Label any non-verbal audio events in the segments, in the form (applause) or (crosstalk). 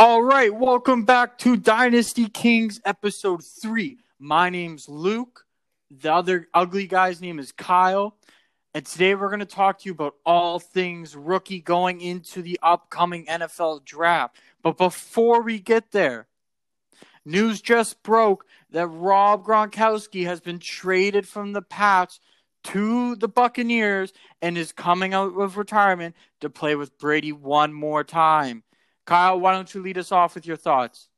All right, welcome back to Dynasty Kings episode 3. My name's Luke. The other ugly guy's name is Kyle. And today we're going to talk to you about all things rookie going into the upcoming NFL draft. But before we get there, news just broke that Rob Gronkowski has been traded from the Pats to the Buccaneers and is coming out of retirement to play with Brady one more time. Kyle, why don't you lead us off with your thoughts?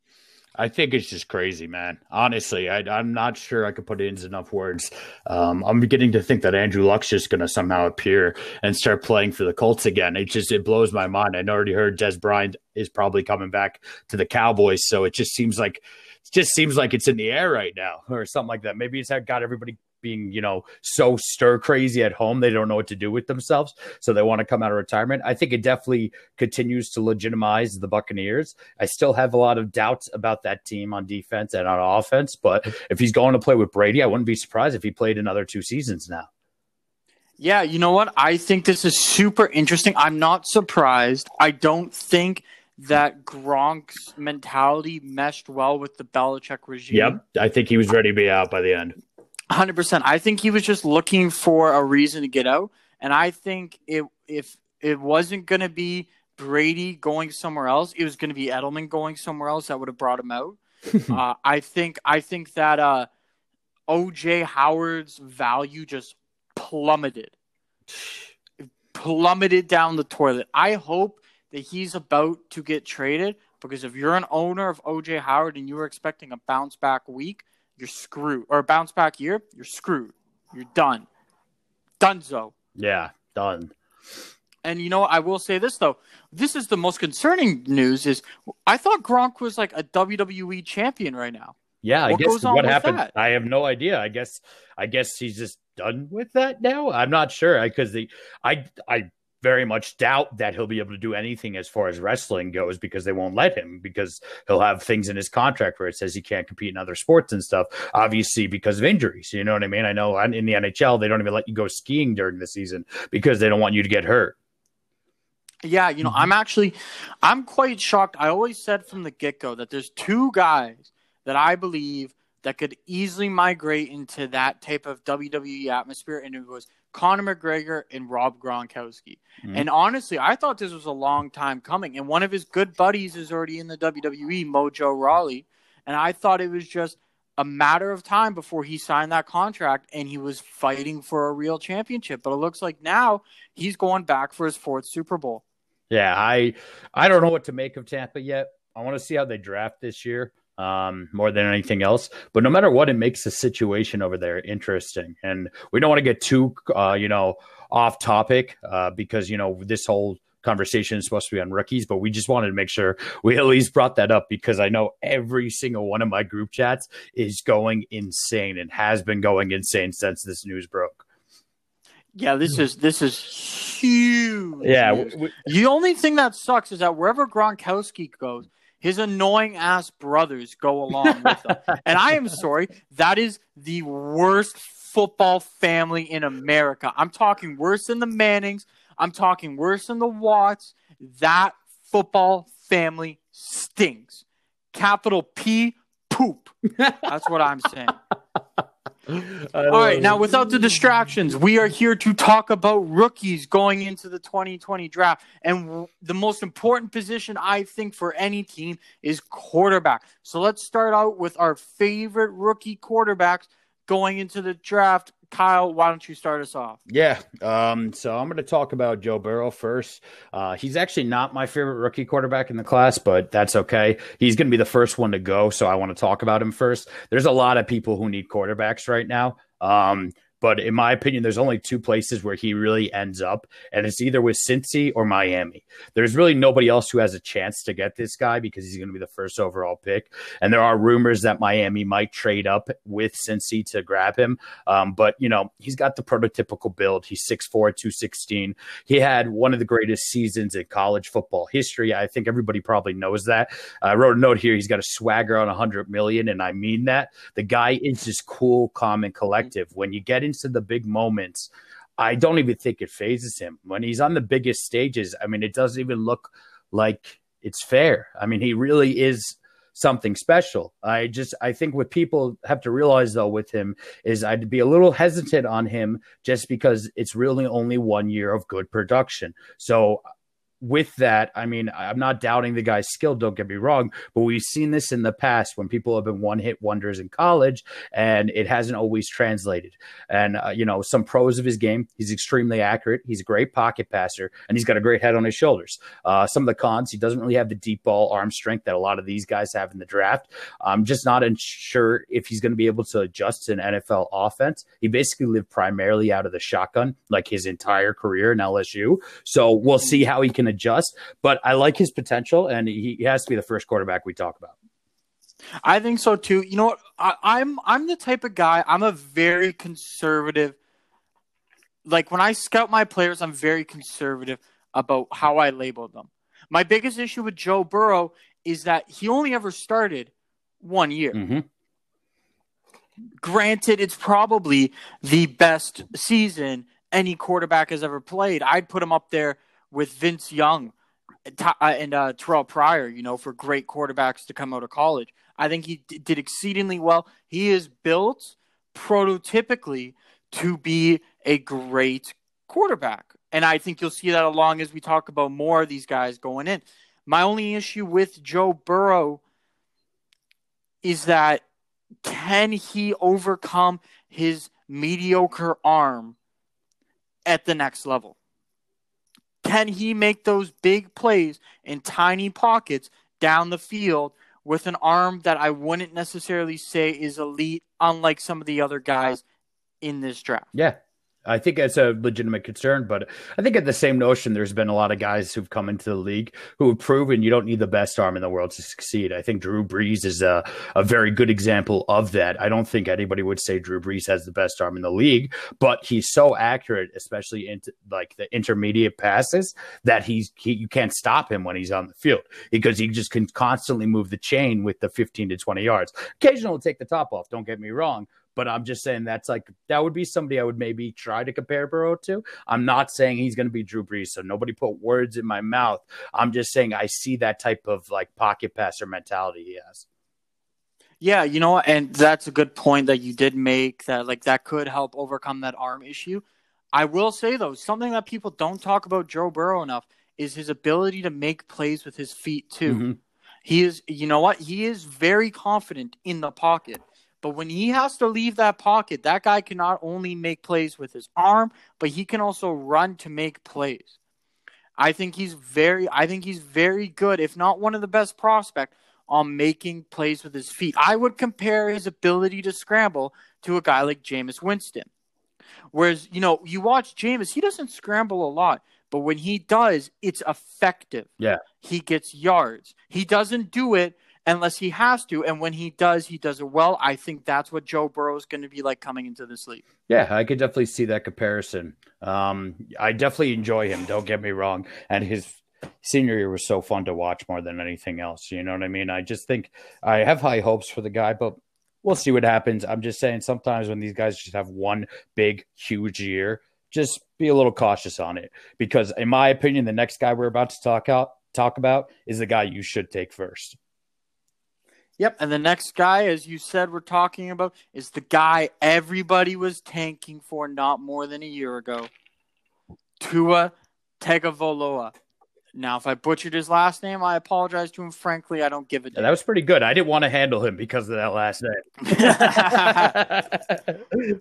I think it's just crazy, man. Honestly, I, am not sure I could put it into enough words. Um, I'm beginning to think that Andrew Luck's just going to somehow appear and start playing for the Colts again. It just it blows my mind. I already heard Dez Bryant is probably coming back to the Cowboys, so it just seems like it just seems like it's in the air right now, or something like that. Maybe it's got everybody being, you know, so stir crazy at home. They don't know what to do with themselves. So they want to come out of retirement. I think it definitely continues to legitimize the Buccaneers. I still have a lot of doubts about that team on defense and on offense. But if he's going to play with Brady, I wouldn't be surprised if he played another two seasons now. Yeah, you know what? I think this is super interesting. I'm not surprised. I don't think that Gronk's mentality meshed well with the Belichick regime. Yep. I think he was ready to be out by the end. Hundred percent. I think he was just looking for a reason to get out, and I think it if it wasn't going to be Brady going somewhere else, it was going to be Edelman going somewhere else that would have brought him out. (laughs) uh, I think I think that uh, OJ Howard's value just plummeted, plummeted down the toilet. I hope that he's about to get traded because if you're an owner of OJ Howard and you were expecting a bounce back week, you're screwed. Or a bounce back year, you're screwed. You're done. Dunzo. Yeah, done. And you know, what? I will say this though. This is the most concerning news. Is I thought Gronk was like a WWE champion right now. Yeah, I what guess what happened. That? I have no idea. I guess I guess he's just done with that now. I'm not sure because the I I very much doubt that he'll be able to do anything as far as wrestling goes because they won't let him because he'll have things in his contract where it says he can't compete in other sports and stuff obviously because of injuries. You know what i mean? I know in the nhl they don't even let you go skiing during the season because they don't want you to get hurt. Yeah you know i'm mm-hmm. actually i'm quite shocked. I always said from the get-go that there's two guys that i believe that could easily migrate into that type of wwe atmosphere and it was Conor McGregor and Rob Gronkowski. Mm-hmm. And honestly, I thought this was a long time coming. And one of his good buddies is already in the WWE, Mojo Rawley. And I thought it was just a matter of time before he signed that contract and he was fighting for a real championship. But it looks like now he's going back for his fourth Super Bowl. Yeah, I I don't know what to make of Tampa yet. I want to see how they draft this year um, more than anything else. But no matter what, it makes the situation over there interesting. And we don't want to get too, uh, you know, off topic uh, because, you know, this whole conversation is supposed to be on rookies, but we just wanted to make sure we at least brought that up because I know every single one of my group chats is going insane and has been going insane since this news broke. Yeah, this is this is huge. Yeah, we, the only thing that sucks is that wherever Gronkowski goes, his annoying ass brothers go along with him. (laughs) and I am sorry, that is the worst football family in America. I'm talking worse than the Mannings. I'm talking worse than the Watts. That football family stinks. Capital P poop. That's what I'm saying. (laughs) All right, now without the distractions, we are here to talk about rookies going into the 2020 draft. And w- the most important position, I think, for any team is quarterback. So let's start out with our favorite rookie quarterbacks going into the draft. Kyle, why don't you start us off? Yeah. Um, so I'm going to talk about Joe Burrow first. Uh, he's actually not my favorite rookie quarterback in the class, but that's okay. He's going to be the first one to go. So I want to talk about him first. There's a lot of people who need quarterbacks right now. Um, but in my opinion, there's only two places where he really ends up, and it's either with Cincy or Miami. There's really nobody else who has a chance to get this guy because he's going to be the first overall pick. And there are rumors that Miami might trade up with Cincy to grab him. Um, but, you know, he's got the prototypical build. He's 6'4, 216. He had one of the greatest seasons in college football history. I think everybody probably knows that. I wrote a note here. He's got a swagger on 100 million, and I mean that. The guy is just cool, calm, and collective. When you get into the big moments, I don't even think it fazes him. When he's on the biggest stages, I mean, it doesn't even look like it's fair. I mean, he really is something special. I just I think what people have to realize though with him is I'd be a little hesitant on him just because it's really only one year of good production. So with that, I mean, I'm not doubting the guy's skill, don't get me wrong, but we've seen this in the past when people have been one hit wonders in college and it hasn't always translated. And, uh, you know, some pros of his game, he's extremely accurate. He's a great pocket passer and he's got a great head on his shoulders. Uh, some of the cons, he doesn't really have the deep ball arm strength that a lot of these guys have in the draft. I'm just not sure if he's going to be able to adjust to an NFL offense. He basically lived primarily out of the shotgun like his entire career in LSU. So we'll see how he can adjust. But I like his potential, and he, he has to be the first quarterback we talk about. I think so too. You know what? I, I'm I'm the type of guy. I'm a very conservative. Like when I scout my players, I'm very conservative about how I label them. My biggest issue with Joe Burrow is that he only ever started one year. Mm-hmm. Granted, it's probably the best season any quarterback has ever played. I'd put him up there with Vince Young and uh, Terrell Pryor, you know, for great quarterbacks to come out of college. I think he d- did exceedingly well. He is built prototypically to be a great quarterback. And I think you'll see that along as we talk about more of these guys going in. My only issue with Joe Burrow is that can he overcome his mediocre arm at the next level? Can he make those big plays in tiny pockets down the field with an arm that I wouldn't necessarily say is elite, unlike some of the other guys in this draft? Yeah, I think it's a legitimate concern, but I think at the same notion, there's been a lot of guys who've come into the league who have proven you don't need the best arm in the world to succeed. I think Drew Brees is a, a very good example of that. I don't think anybody would say Drew Brees has the best arm in the league, but he's so accurate, especially into like the intermediate passes, that he's he, you can't stop him when he's on the field because he just can constantly move the chain with the 15 to 20 yards. Occasionally, take the top off. Don't get me wrong, but I'm just saying that's like that would be somebody I would maybe try to compare Burrow to. I'm not saying he's going to be Drew Brees, so nobody put words in my mouth. I'm just saying I see that type of like pocket passer mentality he has. Yeah, you know, and that's a good point that you did make that like that could help overcome that arm issue. I will say though, something that people don't talk about Joe Burrow enough is his ability to make plays with his feet too. Mm-hmm. He is, you know what? He is very confident in the pocket. But when he has to leave that pocket, that guy can not only make plays with his arm, but he can also run to make plays. I think he's very I think he's very good, if not one of the best prospect on making plays with his feet. I would compare his ability to scramble to a guy like Jameis Winston. Whereas, you know, you watch Jameis, he doesn't scramble a lot, but when he does, it's effective. Yeah. He gets yards. He doesn't do it unless he has to. And when he does, he does it well. I think that's what Joe Burrow is going to be like coming into this league. Yeah, I could definitely see that comparison. Um, I definitely enjoy him. Don't get me wrong. And his senior year was so fun to watch more than anything else. You know what I mean? I just think I have high hopes for the guy, but we'll see what happens. I'm just saying sometimes when these guys just have one big, huge year, just be a little cautious on it. Because in my opinion, the next guy we're about to talk out talk about is the guy you should take first. Yep. And the next guy, as you said, we're talking about is the guy everybody was tanking for not more than a year ago Tua Tagovailoa. Now, if I butchered his last name, I apologize to him. Frankly, I don't give a damn. Yeah, that was pretty good. I didn't want to handle him because of that last name.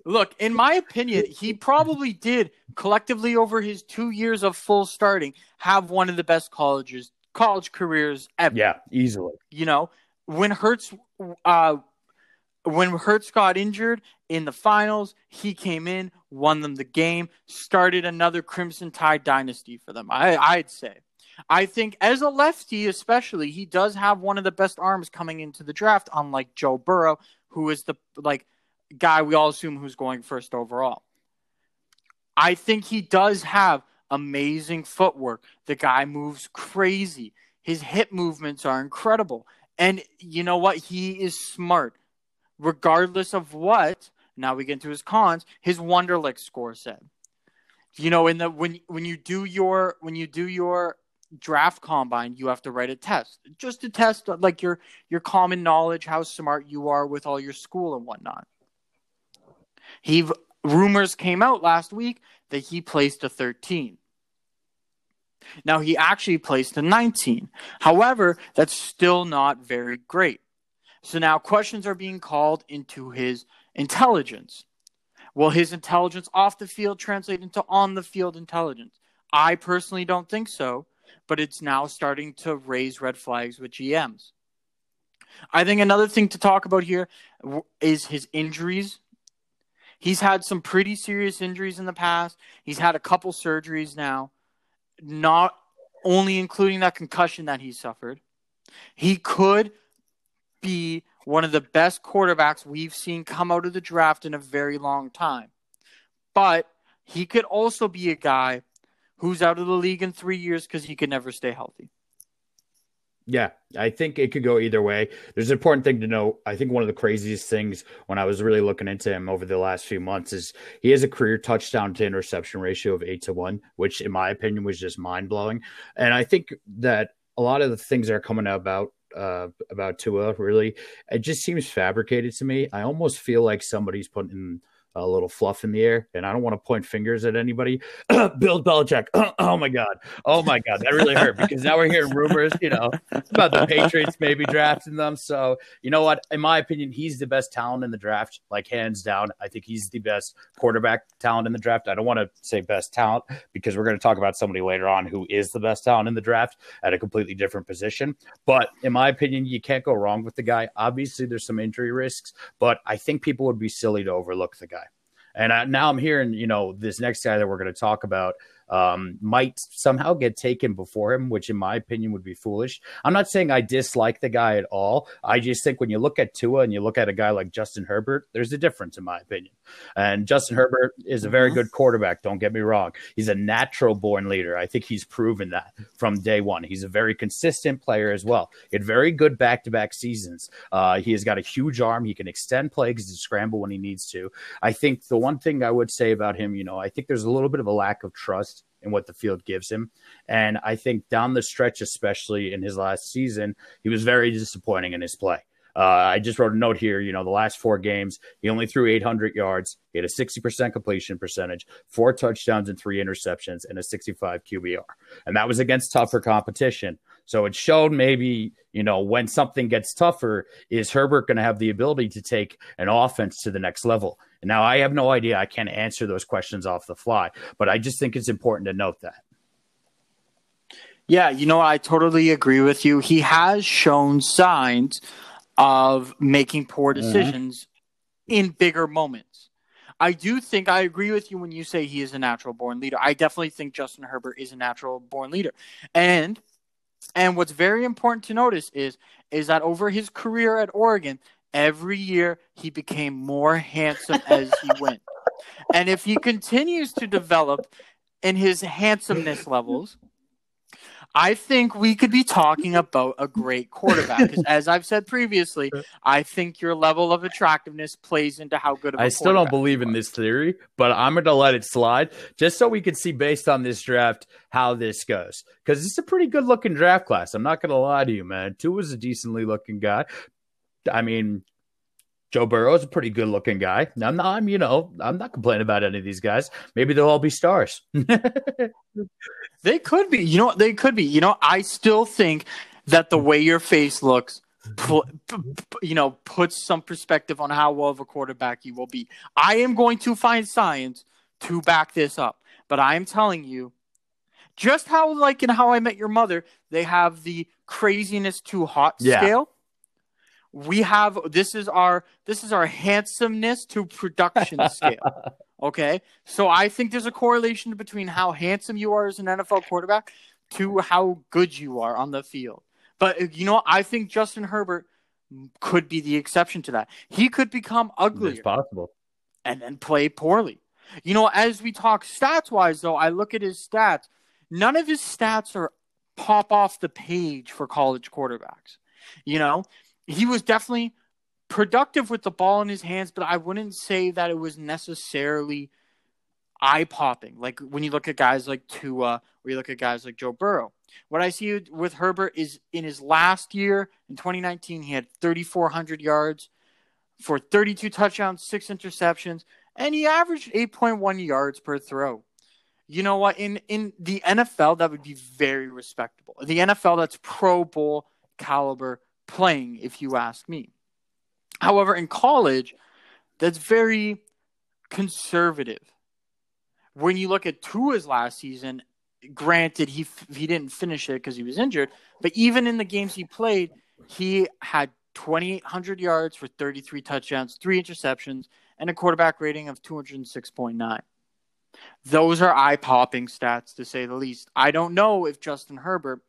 (laughs) Look, in my opinion, he probably did collectively over his two years of full starting have one of the best colleges college careers ever. Yeah, easily. You know, when Hurts uh, when Hurts got injured in the finals, he came in, won them the game, started another Crimson Tide dynasty for them. I, I'd say. I think as a lefty, especially, he does have one of the best arms coming into the draft, unlike Joe Burrow, who is the like guy we all assume who's going first overall. I think he does have amazing footwork. The guy moves crazy. His hip movements are incredible. And you know what? He is smart. Regardless of what, now we get into his cons, his Wonderlic score said. You know, in the when when you do your when you do your draft combine, you have to write a test just to test like your your common knowledge, how smart you are with all your school and whatnot. He rumors came out last week that he placed a 13. Now he actually placed a 19. However, that's still not very great. So now questions are being called into his intelligence. Will his intelligence off the field translate into on the field intelligence? I personally don't think so, but it's now starting to raise red flags with GMs. I think another thing to talk about here is his injuries. He's had some pretty serious injuries in the past. He's had a couple surgeries now, not only including that concussion that he suffered. He could be one of the best quarterbacks we've seen come out of the draft in a very long time. But he could also be a guy who's out of the league in three years because he could never stay healthy. Yeah, I think it could go either way. There's an important thing to know. I think one of the craziest things when I was really looking into him over the last few months is he has a career touchdown to interception ratio of eight to one, which in my opinion was just mind blowing. And I think that a lot of the things that are coming about uh, about Tua really, it just seems fabricated to me. I almost feel like somebody's putting a little fluff in the air. And I don't want to point fingers at anybody. (clears throat) Bill Belichick. (clears throat) oh my God. Oh my God. That really hurt because now we're hearing rumors, you know, about the Patriots maybe drafting them. So, you know what? In my opinion, he's the best talent in the draft, like hands down. I think he's the best quarterback talent in the draft. I don't want to say best talent because we're going to talk about somebody later on who is the best talent in the draft at a completely different position. But in my opinion, you can't go wrong with the guy. Obviously, there's some injury risks, but I think people would be silly to overlook the guy. And I, now I'm hearing, you know, this next guy that we're going to talk about um, might somehow get taken before him, which in my opinion would be foolish. I'm not saying I dislike the guy at all. I just think when you look at Tua and you look at a guy like Justin Herbert, there's a difference in my opinion. And Justin Herbert is a very mm-hmm. good quarterback. Don't get me wrong. He's a natural born leader. I think he's proven that from day one. He's a very consistent player as well. He had very good back to back seasons. Uh, he has got a huge arm. He can extend plays he scramble when he needs to. I think the one thing I would say about him, you know, I think there's a little bit of a lack of trust and what the field gives him. And I think down the stretch, especially in his last season, he was very disappointing in his play. Uh, I just wrote a note here. You know, the last four games, he only threw 800 yards. He had a 60% completion percentage, four touchdowns and three interceptions, and a 65 QBR. And that was against tougher competition. So it showed maybe, you know, when something gets tougher, is Herbert going to have the ability to take an offense to the next level? Now, I have no idea. I can't answer those questions off the fly, but I just think it's important to note that. Yeah, you know, I totally agree with you. He has shown signs of making poor mm-hmm. decisions mm-hmm. in bigger moments. I do think I agree with you when you say he is a natural born leader. I definitely think Justin Herbert is a natural born leader. And and what's very important to notice is is that over his career at Oregon, every year he became more handsome as he (laughs) went. And if he continues to develop in his handsomeness levels, I think we could be talking about a great quarterback. Because (laughs) as I've said previously, I think your level of attractiveness plays into how good of I still don't believe in this theory, but I'm going to let it slide just so we can see based on this draft how this goes. Because it's a pretty good looking draft class. I'm not going to lie to you, man. Tua is a decently looking guy. I mean, Joe Burrow is a pretty good looking guy. I'm not, I'm, you know, I'm not complaining about any of these guys. Maybe they'll all be stars. (laughs) they could be. You know, they could be. You know, I still think that the way your face looks, you know, puts some perspective on how well of a quarterback you will be. I am going to find science to back this up, but I am telling you, just how like in How I Met Your Mother, they have the craziness to hot yeah. scale we have this is our this is our handsomeness to production (laughs) scale. Okay, so I think there's a correlation between how handsome you are as an NFL quarterback to how good you are on the field. But uh, you know, I think Justin Herbert could be the exception to that. He could become ugly. It's possible, and then play poorly. You know, as we talk stats wise, though, I look at his stats. None of his stats are pop off the page for college quarterbacks. You know, he was definitely productive with the ball in his hands, but I wouldn't say that it was necessarily eye popping. Like when you look at guys like Tua or you look at guys like Joe Burrow. What I see with Herbert is in his last year in 2019, he had 3,400 yards for 32 touchdowns, six interceptions, and he averaged 8.1 yards per throw. You know what? In in the NFL, that would be very respectable. The NFL, that's Pro Bowl caliber playing, if you ask me. However, in college, that's very conservative. When you look at Tua's last season, granted he he didn't finish it because he was injured, but even in the games he played, he had 2,800 yards for 33 touchdowns, three interceptions, and a quarterback rating of 206.9. Those are eye popping stats to say the least. I don't know if Justin Herbert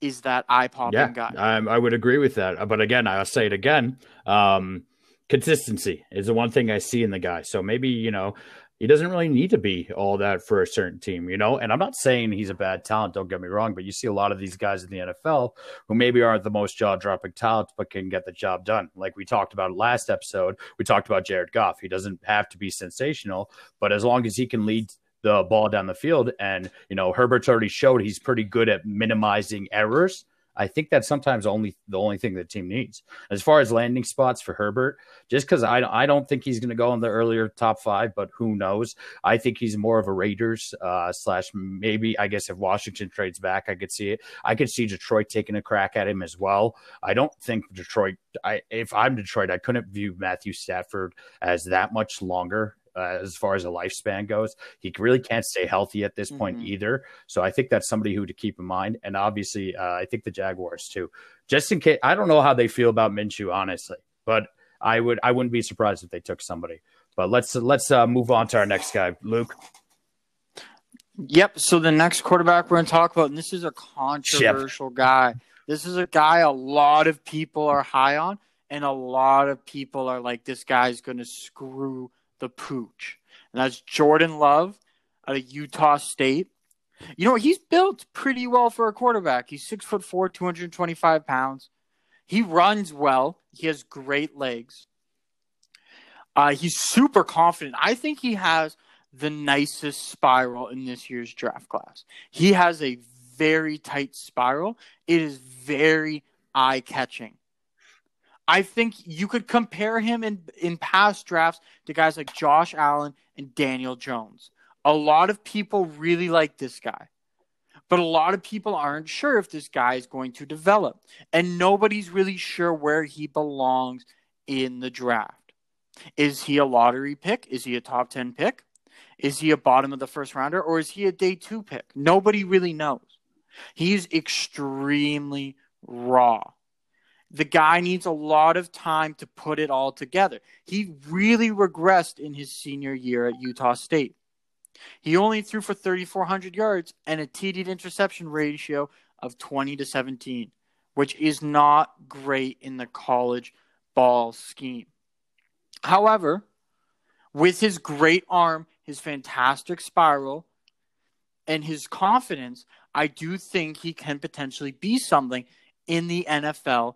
is that eye popping yeah, guy. I, I would agree with that. But again, I'll say it again. Um, consistency is the one thing I see in the guy. So maybe, you know, he doesn't really need to be all that for a certain team, you know. And I'm not saying he's a bad talent, don't get me wrong, but you see a lot of these guys in the NFL who maybe aren't the most jaw dropping talent, but can get the job done. Like we talked about last episode, we talked about Jared Goff. He doesn't have to be sensational, but as long as he can lead the ball down the field, and you know, Herbert's already showed he's pretty good at minimizing errors I think that's sometimes only the only thing the team needs. As far as landing spots for Herbert, just because I, I don't think he's going to go in the earlier top five, but who knows? I think he's more of a Raiders uh, slash maybe, I guess, if Washington trades back, I could see it. I could see Detroit taking a crack at him as well. I don't think Detroit, I, if I'm Detroit, I couldn't view Matthew Stafford as that much longer uh, as far as a lifespan goes. He really can't stay healthy at this point mm-hmm. either. So I think that's somebody who to keep in mind. And obviously, uh, I think the Jaguars too. Just in case, I don't know how they feel about Minshew, honestly, but I would I wouldn't be surprised if they took somebody. But let's let's uh, move on to our next guy, Luke. Yep. So the next quarterback we're going to talk about, and this is a controversial guy. This is a guy a lot of people are high on, and a lot of people are like, this guy's going to screw the pooch. And that's Jordan Love out of Utah State. You know, he's built pretty well for a quarterback. He's six foot four, 225 pounds. He runs well. He has great legs. Uh, he's super confident. I think he has the nicest spiral in this year's draft class. He has a very tight spiral. It is very eye catching. I think you could compare him in in past drafts to guys like Josh Allen and Daniel Jones. A lot of people really like this guy. But a lot of people aren't sure if this guy is going to develop. And nobody's really sure where he belongs in the draft. Is he a lottery pick? Is he a top 10 pick? Is he a bottom of the first rounder? Or is he a day two pick? Nobody really knows. He's extremely raw the guy needs a lot of time to put it all together. He really regressed in his senior year at Utah State. He only threw for 3,400 yards and a TD interception ratio of 20 to 17, which is not great in the college ball scheme. However, with his great arm, his fantastic spiral, and his confidence, I do think he can potentially be something in the NFL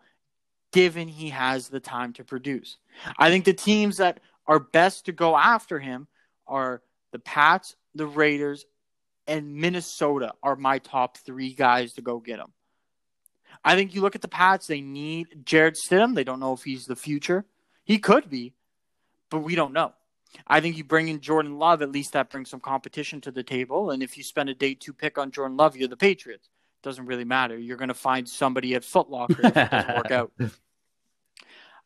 given he has the time to produce. I think the teams that are best to go after him are the Pats, the Raiders, and Minnesota are my top three guys to go get him. I think you look at the Pats, they need Jarrett Stidham. They don't know if he's the future. He could be, but we don't know. I think you bring in Jordan Love, at least that brings some competition to the table. And if you spend a day two pick on Jordan Love, you're the Patriots doesn't really matter. You're going to find somebody at Footlocker if it doesn't work (laughs) out.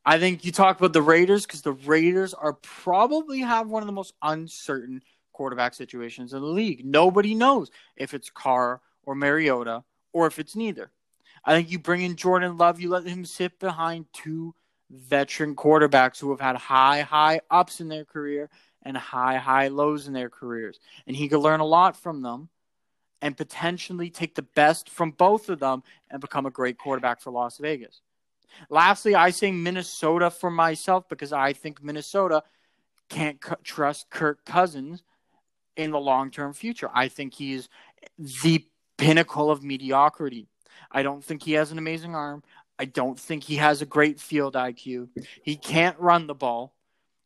I think you talk about the Raiders because the Raiders are probably have one of the most uncertain quarterback situations in the league. Nobody knows if it's Carr or Mariota or if it's neither. I think you bring in Jordan Love, you let him sit behind two veteran quarterbacks who have had high, high ups in their career and high, high lows in their careers. And he could learn a lot from them and potentially take the best from both of them and become a great quarterback for Las Vegas. Lastly, I say Minnesota for myself because I think Minnesota can't c- trust Kirk Cousins in the long term future. I think he's the pinnacle of mediocrity. I don't think he has an amazing arm. I don't think he has a great field IQ. He can't run the ball.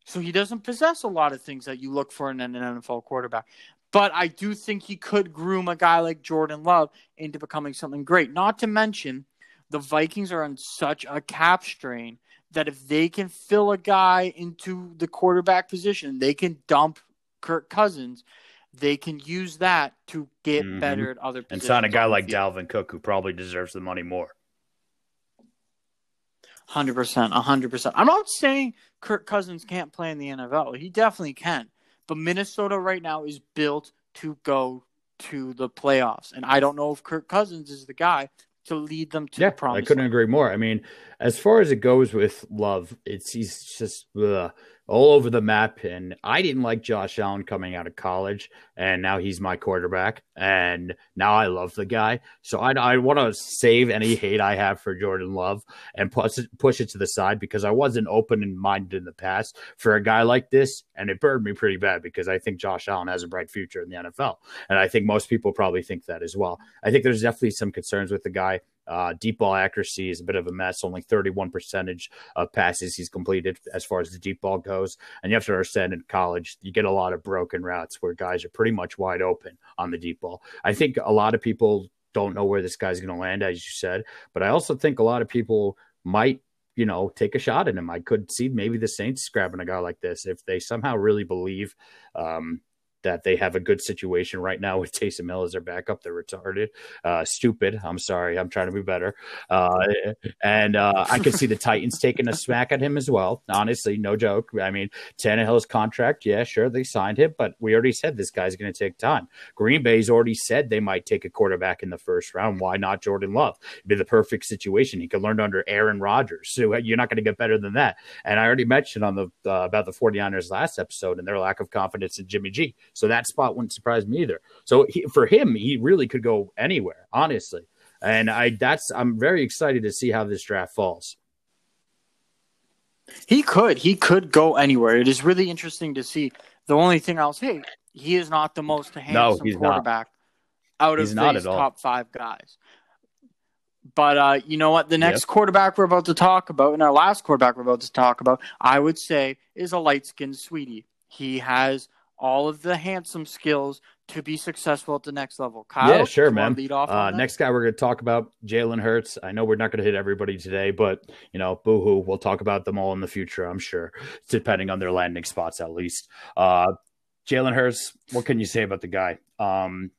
So he doesn't possess a lot of things that you look for in an NFL quarterback. But I do think he could groom a guy like Jordan Love into becoming something great. Not to mention, the Vikings are on such a cap strain that if they can fill a guy into the quarterback position, they can dump Kirk Cousins. They can use that to get mm-hmm. better at other positions. And sign a guy like Dalvin Cook who probably deserves the money more. Hundred percent, hundred percent. I'm not saying Kirk Cousins can't play in the NFL. He definitely can. But Minnesota right now is built to go to the playoffs, and I don't know if Kirk Cousins is the guy to lead them to yeah, the promise. I couldn't agree more. I mean, as far as it goes with Love, it's he's just ugh, all over the map. And I didn't like Josh Allen coming out of college, and now he's my quarterback. And now I love the guy. So I, I want to save any hate I have for Jordan Love and push push it to the side because I wasn't open and minded in the past for a guy like this. And it burned me pretty bad because I think Josh Allen has a bright future in the NFL. And I think most people probably think that as well. I think there's definitely some concerns with the guy. Uh, deep ball accuracy is a bit of a mess. Only 31 percentage of passes he's completed as far as the deep ball goes. And you have to understand in college, you get a lot of broken routes where guys are pretty much wide open on the deep ball. I think a lot of people don't know where this guy's going to land, as you said. But I also think a lot of people might you know, take a shot at him. I could see maybe the Saints grabbing a guy like this if they somehow really believe um, that they have a good situation right now with (laughs) Taysom Hill as their backup. They're retarded, uh, stupid. I'm sorry. I'm trying to be better. Uh, and uh, I could see the Titans taking a smack at him as well. Honestly, no joke. I mean, Tannehill's contract, yeah, sure, they signed him, but we already said this guy's going to take time. Green Bay's already said they might take a quarterback in the first round. Why not Jordan Love? It'd be the perfect situation. He could learn under Aaron Rodgers. (laughs) So you're not going to get better than that. And I already mentioned on the uh, about the 49ers last episode and their lack of confidence in Jimmy G. So that spot wouldn't surprise me either. So he, for him, he really could go anywhere, honestly. And I that's I'm very excited to see how this draft falls. He could. He could go anywhere. It is really interesting to see. The only thing I'll say, he is not the most handsome no, quarterback not. out of he's these top five guys. But uh, you know what? The next yep. quarterback we're about to talk about, and our last quarterback we're about to talk about, I would say, is a light skinned sweetie. He has all of the handsome skills to be successful at the next level. Kyle, yeah, sure, man. Lead off uh, next guy we're going to talk about Jalen Hurts. I know we're not going to hit everybody today, but you know, boohoo, we'll talk about them all in the future. I'm sure, depending on their landing spots at least. Uh, Jalen Hurts, what can you say about the guy? Um,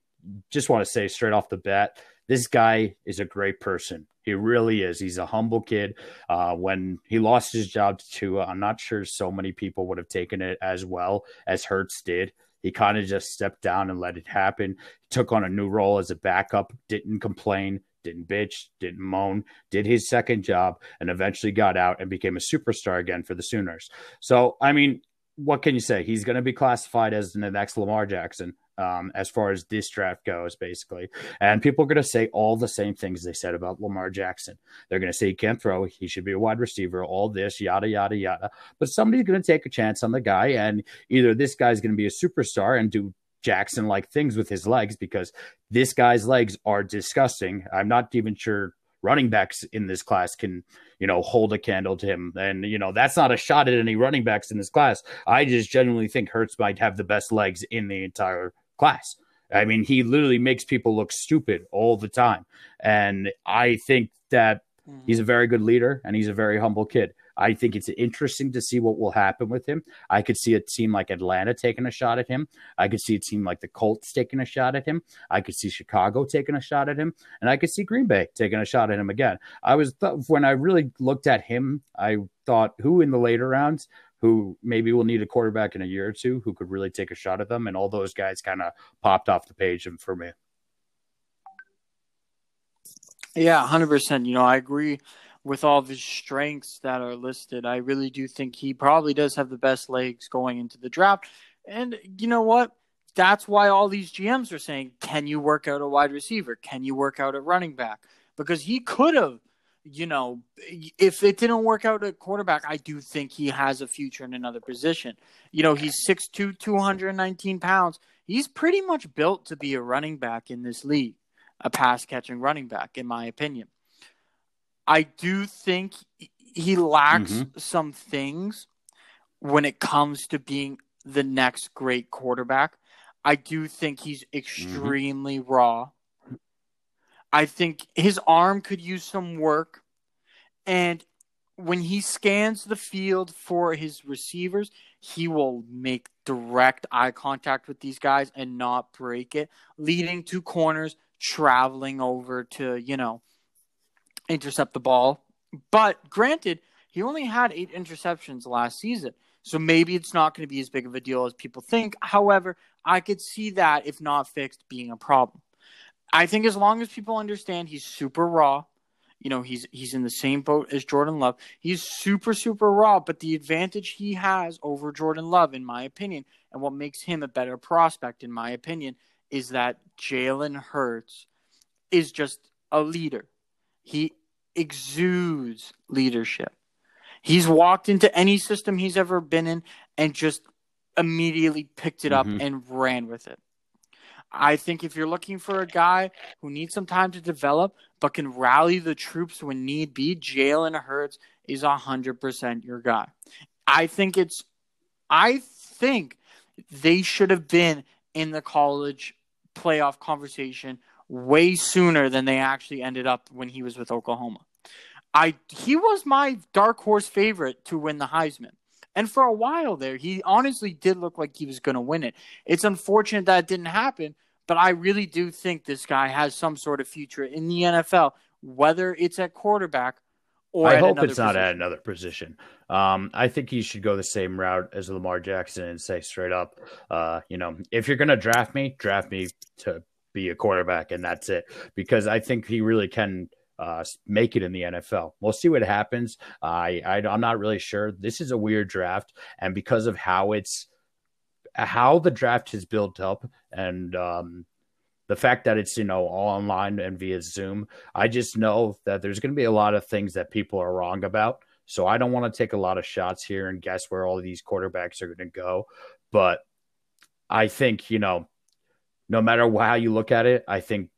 just want to say straight off the bat, this guy is a great person. He really is. He's a humble kid. Uh, when he lost his job to Tua, I'm not sure so many people would have taken it as well as Hurts did. He kind of just stepped down and let it happen. He took on a new role as a backup, didn't complain, didn't bitch, didn't moan, did his second job, and eventually got out and became a superstar again for the Sooners. So, I mean, what can you say? He's going to be classified as the next Lamar Jackson um, as far as this draft goes, basically. And people are going to say all the same things they said about Lamar Jackson. They're going to say he can't throw, he should be a wide receiver, all this, yada, yada, yada. But somebody's going to take a chance on the guy, and either this guy's going to be a superstar and do Jackson like things with his legs because this guy's legs are disgusting. I'm not even sure running backs in this class can, you know, hold a candle to him. And, you know, that's not a shot at any running backs in this class. I just genuinely think Hurts might have the best legs in the entire class. I mean, he literally makes people look stupid all the time. And I think that mm-hmm. he's a very good leader and he's a very humble kid. I think it's interesting to see what will happen with him. I could see a team like Atlanta taking a shot at him. I could see a team like the Colts taking a shot at him. I could see Chicago taking a shot at him, and I could see Green Bay taking a shot at him again. I was th- when I really looked at him, I thought who in the later rounds who maybe will need a quarterback in a year or two who could really take a shot at them. And all those guys kind of popped off the page for me. Yeah, 100%. You know, I agree with all of his strengths that are listed. I really do think he probably does have the best legs going into the draft. And you know what? That's why all these GMs are saying, can you work out a wide receiver? Can you work out a running back? Because he could have you know, if it didn't work out at quarterback, I do think he has a future in another position. You know, he's 6'2, 219 pounds. He's pretty much built to be a running back in this league, a pass catching running back, in my opinion. I do think he lacks mm-hmm. some things when it comes to being the next great quarterback. I do think he's extremely mm-hmm. raw. I think his arm could use some work. And when he scans the field for his receivers, he will make direct eye contact with these guys and not break it, leading to corners traveling over to, you know, intercept the ball. But granted, he only had eight interceptions last season. So maybe it's not going to be as big of a deal as people think. However, I could see that, if not fixed, being a problem. I think as long as people understand he's super raw, you know, he's he's in the same boat as Jordan Love. He's super super raw, but the advantage he has over Jordan Love, in my opinion, and what makes him a better prospect, in my opinion, is that Jalen Hurts is just a leader. He exudes leadership. He's walked into any system he's ever been in and just immediately picked it up mm-hmm. and ran with it. I think if you're looking for a guy who needs some time to develop but can rally the troops when need be, Jalen Hurts is 100% your guy. I think it's, I think they should have been in the college playoff conversation way sooner than they actually ended up when he was with Oklahoma. I he was my dark horse favorite to win the Heisman. And for a while there, he honestly did look like he was going to win it. It's unfortunate that it didn't happen, but I really do think this guy has some sort of future in the NFL, whether it's at quarterback or I hope it's not at another position. Um, I think he should go the same route as Lamar Jackson and say straight up, uh, you know, if you're going to draft me, draft me to be a quarterback, and that's it. Because I think he really can uh, make it in the NFL. We'll see what happens. I, I I'm not really sure. This is a weird draft, and because of how it's how the draft is built up, and um, the fact that it's you know all online and via Zoom, I just know that there's going to be a lot of things that people are wrong about. So I don't want to take a lot of shots here and guess where all these quarterbacks are going to go, but I think you know, no matter how you look at it, I think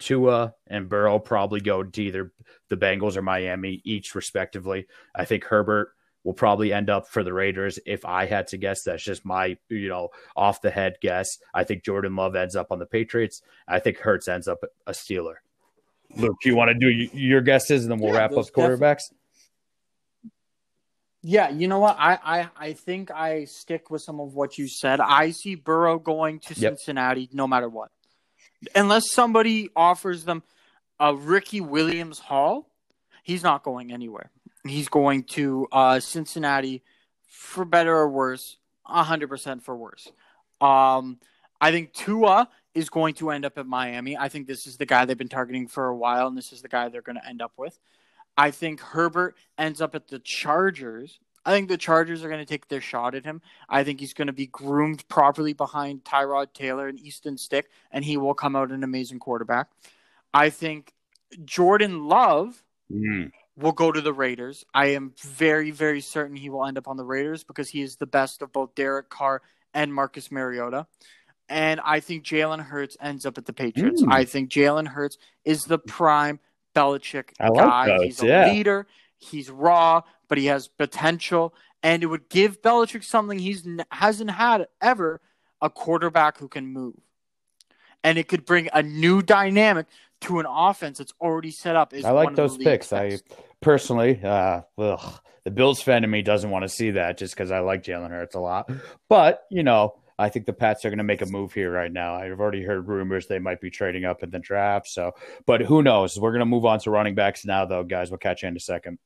Tua and Burrow probably go to either the Bengals or Miami, each respectively. I think Herbert will probably end up for the Raiders. If I had to guess, that's just my, you know, off the head guess. I think Jordan Love ends up on the Patriots. I think Hurts ends up a Steeler. Luke, you want to do your guesses and then we'll yeah, wrap up quarterbacks? Yeah, you know what? I, I I think I stick with some of what you said. I see Burrow going to yep. Cincinnati no matter what unless somebody offers them a Ricky Williams haul, he's not going anywhere. He's going to uh, Cincinnati for better or worse, 100% for worse. Um, I think Tua is going to end up at Miami. I think this is the guy they've been targeting for a while, and this is the guy they're going to end up with. I think Herbert ends up at the Chargers. I think the Chargers are going to take their shot at him. I think he's going to be groomed properly behind Tyrod Taylor and Easton Stick, and he will come out an amazing quarterback. I think Jordan Love mm. will go to the Raiders. I am very, very certain he will end up on the Raiders because he is the best of both Derek Carr and Marcus Mariota. And I think Jalen Hurts ends up at the Patriots. Mm. I think Jalen Hurts is the prime Belichick I guy. Like he's a yeah. leader. He's raw, but he has potential, and it would give Belichick something he's hasn't had ever: a quarterback who can move, and it could bring a new dynamic to an offense that's already set up. I like those picks. I personally, uh, ugh, the Bills fan in me doesn't want to see that just because I like Jalen Hurts a lot, but you know. I think the Pats are going to make a move here right now. I've already heard rumors they might be trading up in the draft. So, but who knows? We're going to move on to running backs now, though, guys. We'll catch you in a second.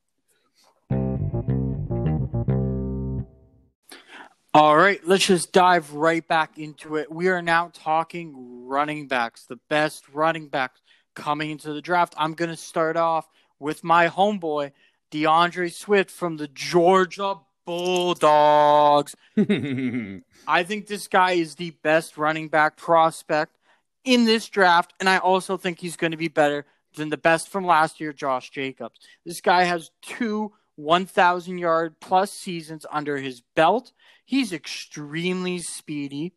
All right, let's just dive right back into it. We are now talking running backs, the best running backs coming into the draft. I'm going to start off with my homeboy, D'Andre Swift from the Georgia Bulldogs. (laughs) I think this guy is the best running back prospect in this draft, and I also think he's going to be better than the best from last year, Josh Jacobs. This guy has two 1,000 yard plus seasons under his belt. He's extremely speedy.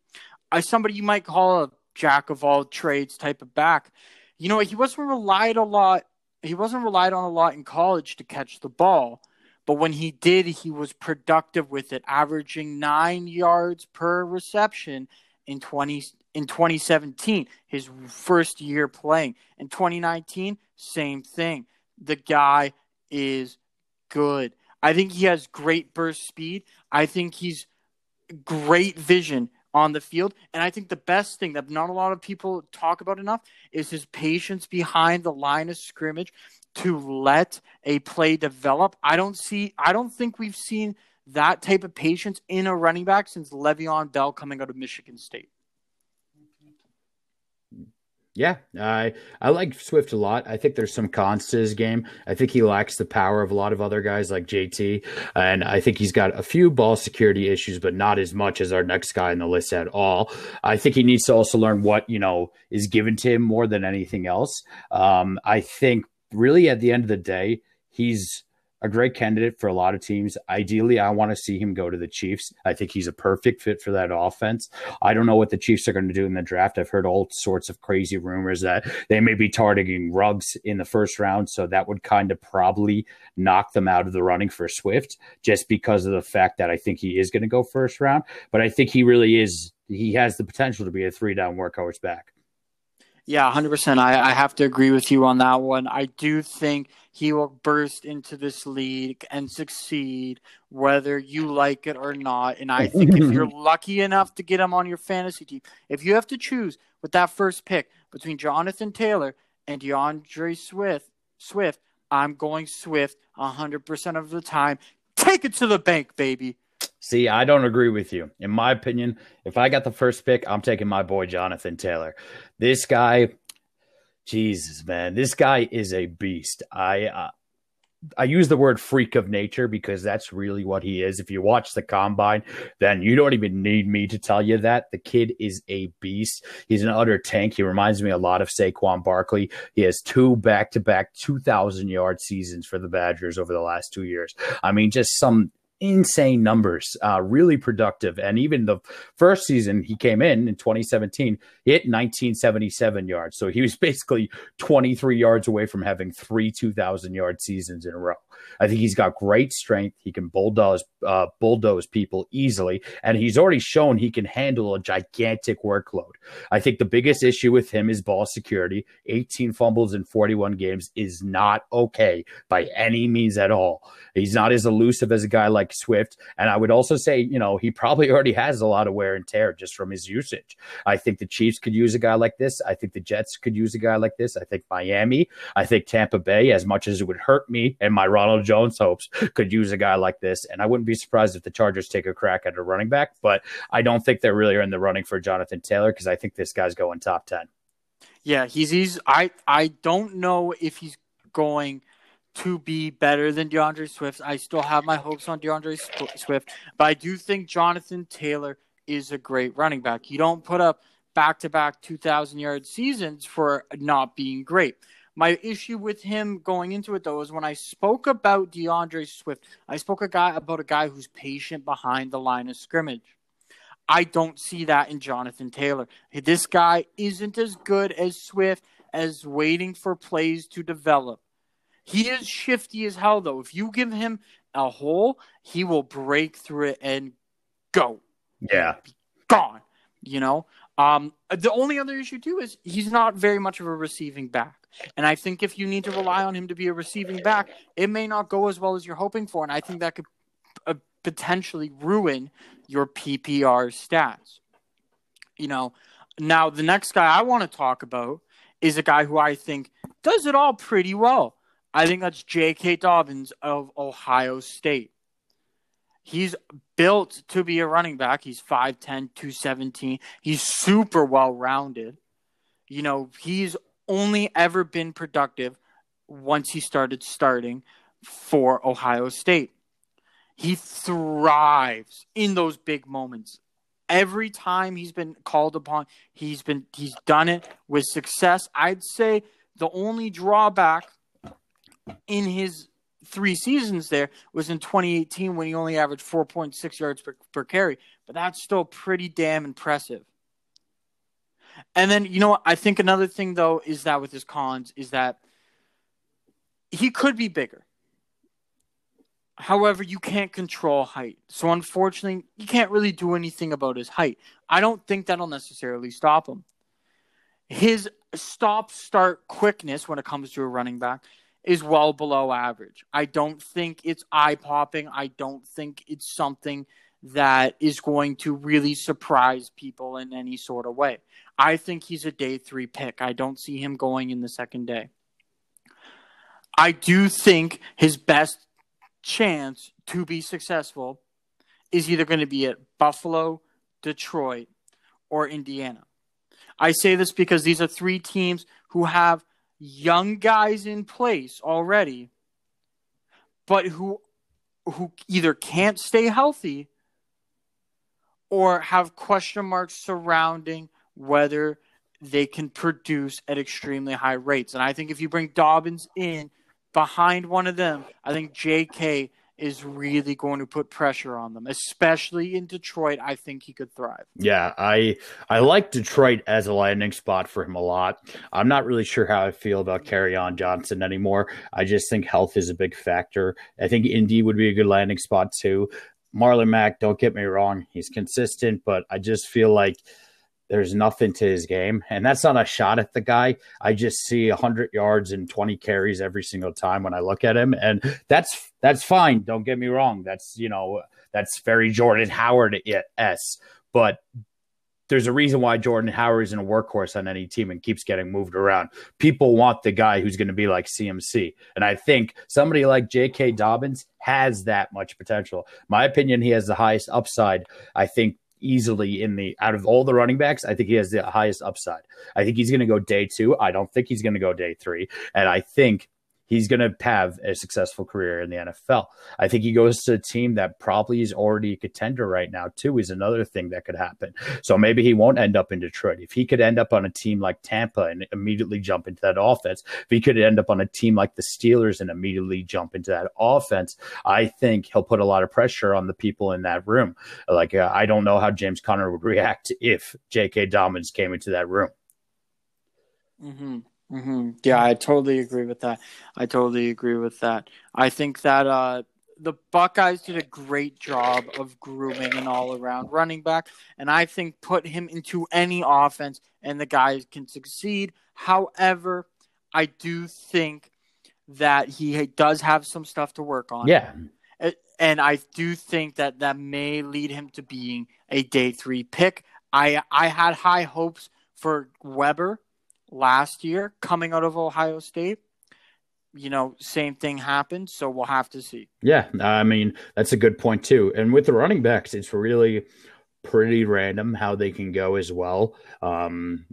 As somebody you might call a jack of all trades type of back. You know, he wasn't relied a lot. He wasn't relied on a lot in college to catch the ball, but when he did, he was productive with it, averaging nine yards per reception in 20 in 2017, his first year playing. In 2019, same thing. The guy is good. I think he has great burst speed. I think he's great vision on the field. And I think the best thing that not a lot of people talk about enough is his patience behind the line of scrimmage to let a play develop. I don't see I don't think we've seen that type of patience in a running back since Le'Veon Bell coming out of Michigan State. Yeah, I I like Swift a lot. I think there's some cons to his game. I think he lacks the power of a lot of other guys like JT, and I think he's got a few ball security issues, but not as much as our next guy on the list at all. I think he needs to also learn what you know is given to him more than anything else. Um, I think really at the end of the day, he's a great candidate for a lot of teams. Ideally, I want to see him go to the Chiefs. I think he's a perfect fit for that offense. I don't know what the Chiefs are going to do in the draft. I've heard all sorts of crazy rumors that they may be targeting Ruggs in the first round. So that would kind of probably knock them out of the running for Swift just because of the fact that I think he is going to go first round. But I think he really is, he has the potential to be a three down workhorse back. Yeah, 100%. I, I have to agree with you on that one. I do think he will burst into this league and succeed, whether you like it or not. And I think if you're (laughs) lucky enough to get him on your fantasy team, if you have to choose with that first pick between Jonathan Taylor and D'Andre Swift, Swift, I'm going Swift 100% of the time. Take it to the bank, baby. See, I don't agree with you. In my opinion, if I got the first pick, I'm taking my boy Jonathan Taylor. This guy, Jesus, man, this guy is a beast. I uh, I use the word freak of nature because that's really what he is. If you watch the combine, then you don't even need me to tell you that. The kid is a beast. He's an utter tank. He reminds me a lot of Saquon Barkley. He has two back to back 2,000 yard seasons for the Badgers over the last two years. I mean, just some insane numbers, uh, really productive. And even the first season he came in in 2017, hit 1977 yards. So he was (laughs) basically 23 yards away from having three 2,000 yard seasons in a row. I think he's got great strength. He can bulldoze uh, bulldoze people easily, and he's already shown he can handle a gigantic workload. I think the biggest issue with him is ball security. 18 fumbles in 41 games is not okay by any means at all. He's not as elusive as a guy like Swift, and I would also say, you know, he probably (laughs) already has a lot of wear and tear just from his usage. I think the Chiefs could use a guy like this. I think the Jets could use a guy like this. I think Miami. I think Tampa Bay, as much as it would hurt me and my Ronald Jones hopes, could use a guy like this. And I wouldn't be surprised if the Chargers take a crack at a running back, but I don't think they're really in the running for Jonathan Taylor because I think this guy's going top 10. Yeah, he's he's I I don't know if he's going to be better than D'Andre Swift. I still have my hopes on D'Andre Swift, but I do think Jonathan Taylor is a great running back. You don't put up back to back 2,000 yard seasons for not being great. My issue with him going into it though is when I spoke about D'Andre Swift, I spoke a guy about a guy who's patient behind the line of scrimmage. I don't see that in Jonathan Taylor. This guy isn't as good as Swift as waiting for plays to develop. He is shifty as hell though. If you give him a hole, he will break through it and go. Yeah. Gone. You know? Um, the only other issue too is he's not very much of a receiving back. And I think if you need to rely on him to be a receiving back, it may not go as well as you're hoping for. And I think that could uh, potentially ruin your PPR stats. You know, now the next guy I want to talk about is a guy who I think does it all pretty well. I think that's J.K. Dobbins of Ohio State. He's built to be a running back. He's 5'10, 217. He's super well rounded. You know, he's only ever been productive once he started starting for Ohio State. He thrives in those big moments. Every time he's been called upon, he's been he's done it with success. I'd say the only drawback in his three seasons there was in 2018 when he only averaged 4.6 yards per, per carry, but that's still pretty damn impressive. And then you know what? I think another thing though is that with his Collins is that he could be bigger. However, you can't control height. So unfortunately, you can't really do anything about his height. I don't think that'll necessarily stop him. His stop start quickness when it comes to a running back is well below average. I don't think it's eye popping. I don't think it's something that is going to really surprise people in any sort of way. I think he's a day three pick. I don't see him going in the second day. I do think his best chance to be successful is either going to be at Buffalo, Detroit, or Indiana. I say this because these are three teams who have young guys in place already, but who who either can't stay healthy or have question marks surrounding whether they can produce at extremely high rates. And I think if you bring Dobbins in behind one of them, I think JK is really going to put pressure on them, especially in Detroit. I think he could thrive. Yeah, I I like Detroit as a landing spot for him a lot. I'm not really sure how I feel about Kerryon Johnson anymore. I just think health is a big factor. I think Indy would be a good landing spot too. Marlon Mack, don't get me wrong, he's consistent, but I just feel like there's nothing to his game. And that's not a shot at the guy. I just see 100 yards and 20 carries every single time when I look at him. And that's that's fine. Don't get me wrong. That's, you know, that's very Jordan Howard s. But there's a reason why Jordan Howard is in a workhorse on any team and keeps getting moved around. People want the guy who's going to be like CMC. And I think somebody like J.K. Dobbins has that much potential. My opinion, he has the highest upside. I think easily in the out of all the running backs. I think he has the highest upside. I think he's going to go day two. I don't think he's going to go day three. And I think he's going to have a successful career in the NFL. I think he goes to a team that probably is already a contender right now, too, is another thing that could happen. So maybe he won't end up in Detroit. If he could end up on a team like Tampa and immediately jump into that offense, if he could end up on a team like the Steelers and immediately jump into that offense, I think he'll put a lot of pressure on the people in that room. Like, uh, I don't know how James Conner would react if J.K. Dobbins came into that room. Mm-hmm. Mm-hmm. Yeah, I totally agree with that. I totally agree with that. I think that uh, the Buckeyes did a great job of grooming an all-around running back, and I think put him into any offense, and the guys can succeed. However, I do think that he does have some stuff to work on. Yeah. And I do think that that may lead him to being a day three pick. I I had high hopes for Weber last year coming out of Ohio State. You know, same thing happened, so we'll have to see. Yeah, I mean, that's a good point too. And with the running backs, it's really pretty random how they can go as well. Um,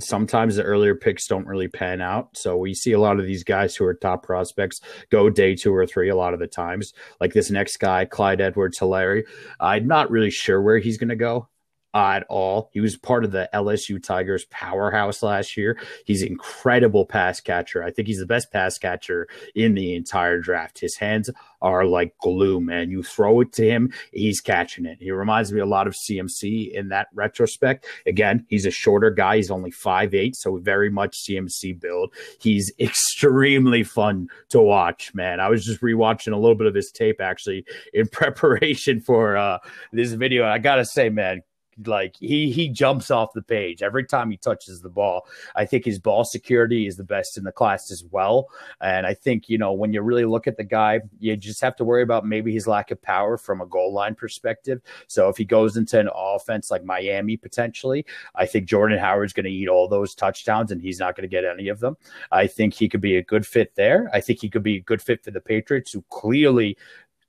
sometimes the earlier picks don't really pan out. So we see a lot of these guys who are top prospects go day two or three a lot of the times. Like this next guy, Clyde Edwards Helaire. I'm not really sure where he's going to go at all. He was part of the LSU Tigers powerhouse last year. He's incredible pass catcher. I think he's the best pass catcher in the entire draft. His hands are like glue, man. You throw it to him, he's catching it. He reminds me a lot of CMC in that retrospect. Again, he's a shorter guy. He's only five eight, so very much CMC build. He's (laughs) extremely fun to watch, man. I was just rewatching a little bit of his tape actually in (laughs) preparation for uh, this video. I gotta say, man, like he he jumps off the page every time he touches the ball. I think his ball security is the best in the class as well. And I think, you know, when you really look at the guy, you just have to worry about maybe his lack of power from a goal line perspective. So if he goes into an offense like Miami potentially, I think Jordan Howard's going to eat all those touchdowns and he's not going to get any of them. I think he could be a good fit there. I think he could be a good fit for the Patriots who clearly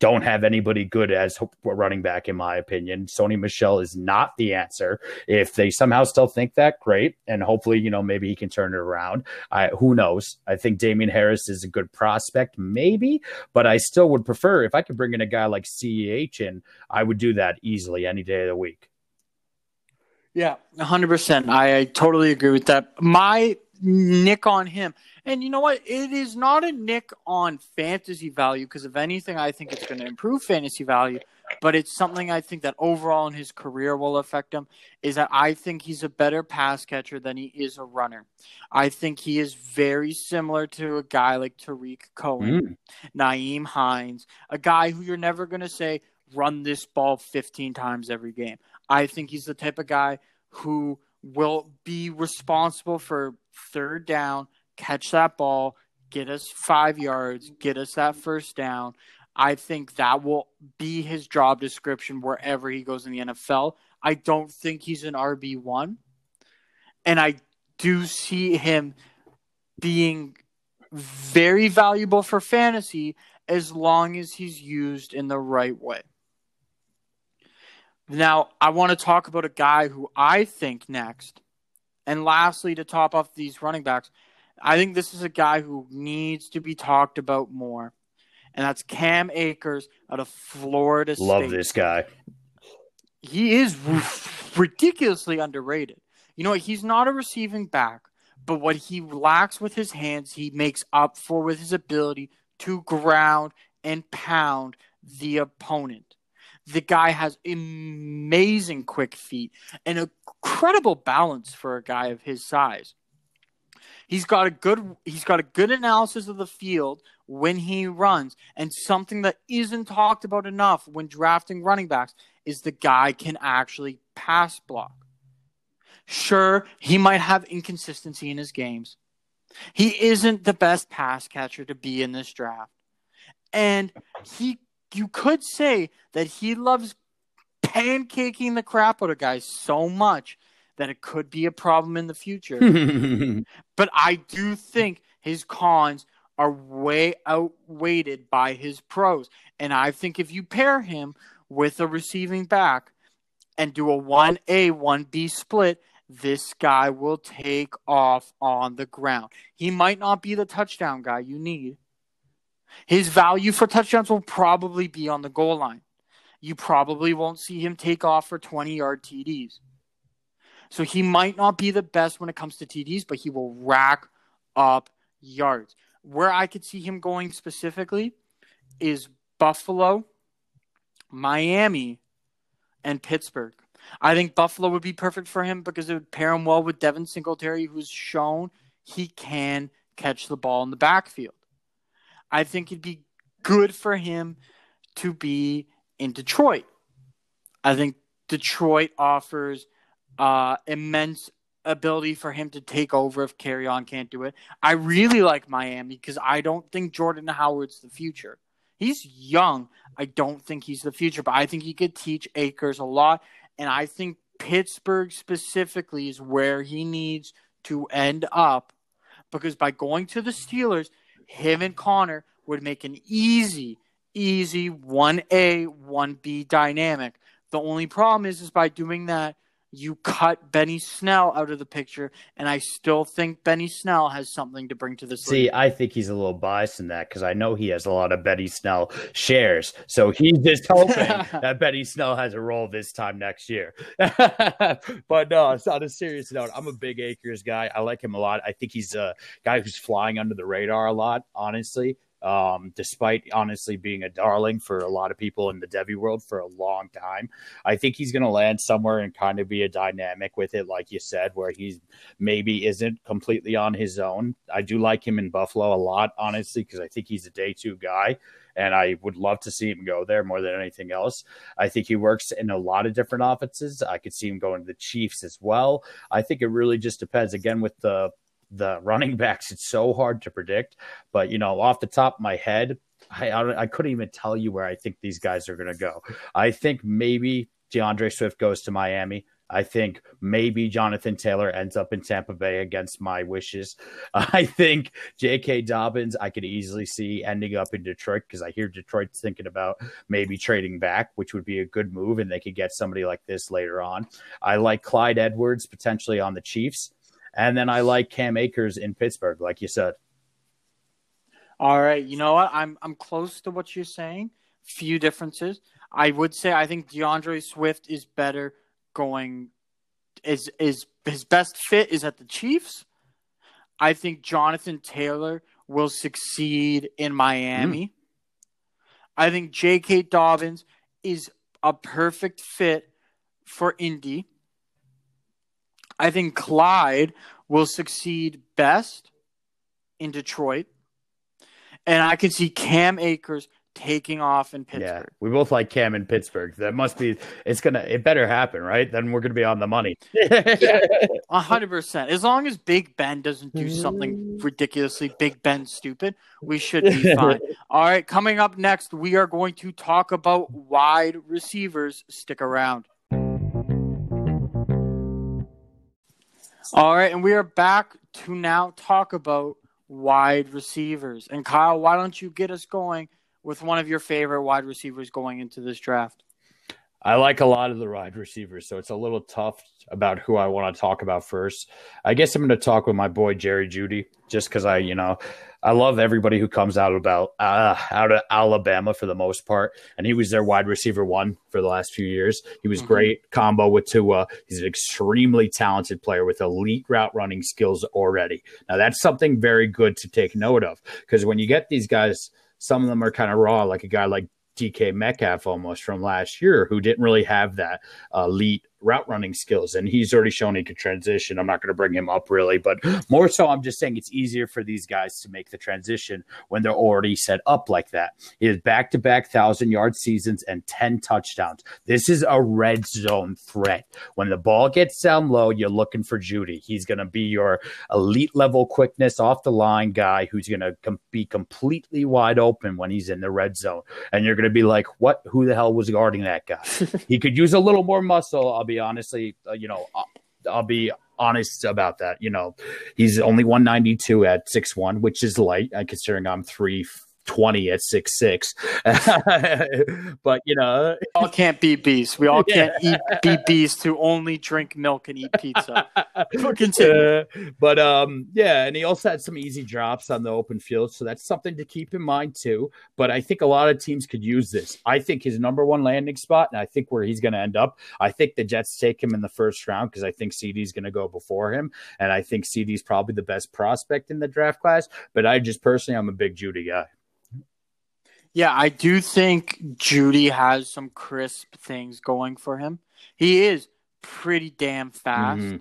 don't have anybody good as running back, in my opinion. Sony Michel is not the answer. If they somehow still think that, great. And hopefully, you know, maybe he can turn it around. I, who knows? I think Damien Harris is a good prospect, maybe, but I still would prefer if I could bring in a guy like CEH and I would do that easily any day of the week. Yeah, 100%. I, I totally agree with that. My nick on him and you know what? It is not a nick on fantasy value because if anything, I think it's going to improve fantasy value. but it's something I think that overall in his career will affect him. Is that I think he's a better pass catcher than he is a runner. I think he is very similar to a guy like Tarik Cohen, mm. Nyheim Hines, a guy who you're never going to say run this ball 15 times every game. I think he's the type of guy who will be responsible for third down, catch that ball, get us five yards, get us that first down. I think that will be his job description wherever he goes in the NFL. I don't think he's an RB1. And I do see him being very valuable for fantasy as long as he's used in the right way. Now, I want to talk about a guy who I think next. And lastly, to top off these running backs, I think this is a guy who needs to be talked about more. And that's Cam Akers out of Florida State. Love this guy. He is ridiculously underrated. You know, what? he's not a receiving back, but what he lacks with his hands, he makes up for with his ability to ground and pound the opponent. The guy has amazing quick feet and incredible balance for a guy of his size. He's got a good he's got a good analysis of the field when he runs and something that isn't talked about enough when drafting running backs is the guy can actually pass block. Sure, he might have inconsistency in his games. He isn't the best pass catcher to be in this draft. And he you could say that he loves pancaking the crap out of guys so much that it could be a problem in the future. (laughs) but I do think his cons are way outweighed by his pros. And I think if you pair him with a receiving back and do a 1A, 1B split, this guy will take off on the ground. He might not be the touchdown guy you need, his value for touchdowns will probably be on the goal line. You probably won't see him take off for 20 yard TDs. So he might not be the best when it comes to TDs, but he will rack up yards. Where I could see him going specifically is Buffalo, Miami, and Pittsburgh. I think Buffalo would be perfect for him because it would pair him well with Devin Singletary, who's shown he can catch the ball in the backfield. I think it'd be good for him to be in Detroit. I think Detroit offers uh, immense ability for him to take over if Kerryon can't do it. I really like Miami because I don't think Jordan Howard's the future. He's young. I don't think he's the future, but I think he could teach Akers a lot. And I think Pittsburgh specifically is where he needs to end up because by going to the Steelers, him and Conner would make an easy, easy 1A, 1B dynamic. The only problem is, is by doing that, you cut Benny Snell out of the picture, and I still think Benny Snell has something to bring to the See, I think he's a little biased in that because I know he has a lot of Benny Snell shares, so he's just (laughs) hoping that Benny Snell has a role this time next year. (laughs) but no, it's on a serious note. I'm a big Akers guy. I like him a lot. I think he's a guy who's flying under the radar a lot. Honestly, um, despite honestly being a darling for a lot of people in the Devy world for a long time. I think he's going to land somewhere and kind of be a dynamic with it, like you said, where he's maybe isn't completely on his own. I do like him in Buffalo a lot, honestly, because I think he's a day two guy. And I would love to see him go there more than anything else. I think he works in a lot of different offenses. I could see him going to the Chiefs as well. I think it really just depends again with the the running (laughs) backs, it's so hard to predict. But you know, off the top of my head, I I, I couldn't even tell you where I think these guys are going to go. I think maybe D'Andre Swift goes to Miami. I think maybe Jonathan Taylor ends up in Tampa Bay against my wishes. (laughs) I think J.K. Dobbins, I could easily see ending up in Detroit because I hear Detroit's thinking about maybe trading back, which would be a good move, and they could get somebody like this later on. I like Clyde Edwards potentially on the Chiefs. And then I like Cam Akers in Pittsburgh, like you said. All right, you know what? I'm I'm close to what you're saying. Few differences. I would say I think D'Andre Swift is better going is is his best fit is at the Chiefs. I think Jonathan Taylor will succeed in Miami. Mm. I think J.K. Dobbins is a perfect fit for Indy. I think Clyde will succeed best in Detroit. And I can see Cam Akers taking off in Pittsburgh. Yeah, we both like Cam in Pittsburgh. That must be it's gonna it better happen, right? Then we're gonna be on the money. (laughs) hundred percent. As long as Big Ben doesn't do something mm. ridiculously Big Ben stupid, we should be fine. (laughs) All right, coming up next, we are going to talk about wide receivers. Stick around. All right, and we are back to now talk about wide receivers. And Kyle, why don't you get us going with one of your favorite wide receivers going into this draft? I like a lot of the wide receivers, so it's a little tough about who I want to talk about first. I guess I'm going to talk with my boy Jerry Jeudy, just because I, you know, I love everybody who comes out about uh, out of Alabama for the most part, and he was their wide receiver one for the last few years. He was mm-hmm. great combo with Tua. He's an extremely talented player with elite route running skills already. Now that's something very good to take note of because when you get these guys some of them are kind of raw, like a guy like DK Metcalf almost from last year, who didn't really have that elite route running skills, and he's already shown he could transition. I'm not going to bring him up really, but more so, I'm just saying it's easier for these guys to make the transition when they're already set up like that. He has back to back thousand yard seasons and 10 touchdowns. This is a red zone threat. When the ball gets down low, you're looking for Jeudy. He's going to be your elite level quickness off the line guy who's going to com- be completely wide open when he's in the red zone. And you're going to be like, what? Who the hell was guarding that guy? (laughs) he could use a little more muscle. I'll be honestly, uh, you know, I'll, I'll be honest about that. You know, he's only 192 at six one, which is light uh, considering I'm three 20 at six six. (laughs) but you know, we all can't be beasts. We all can't eat be beasts who only drink milk and eat pizza. (laughs) Uh, but um, yeah, and he also had some easy drops on the open field, so that's something to keep in mind too. But I think a lot of teams could use this. I think his number one landing spot, and I think where he's going to end up. I think the Jets take him in the first round because I think CeeDee's going to go before him, and I think CeeDee's probably the best prospect in the draft class. But I just personally, I'm a big Jeudy guy. Yeah, I do think Jeudy has some crisp things going for him. He is pretty damn fast. Mm-hmm.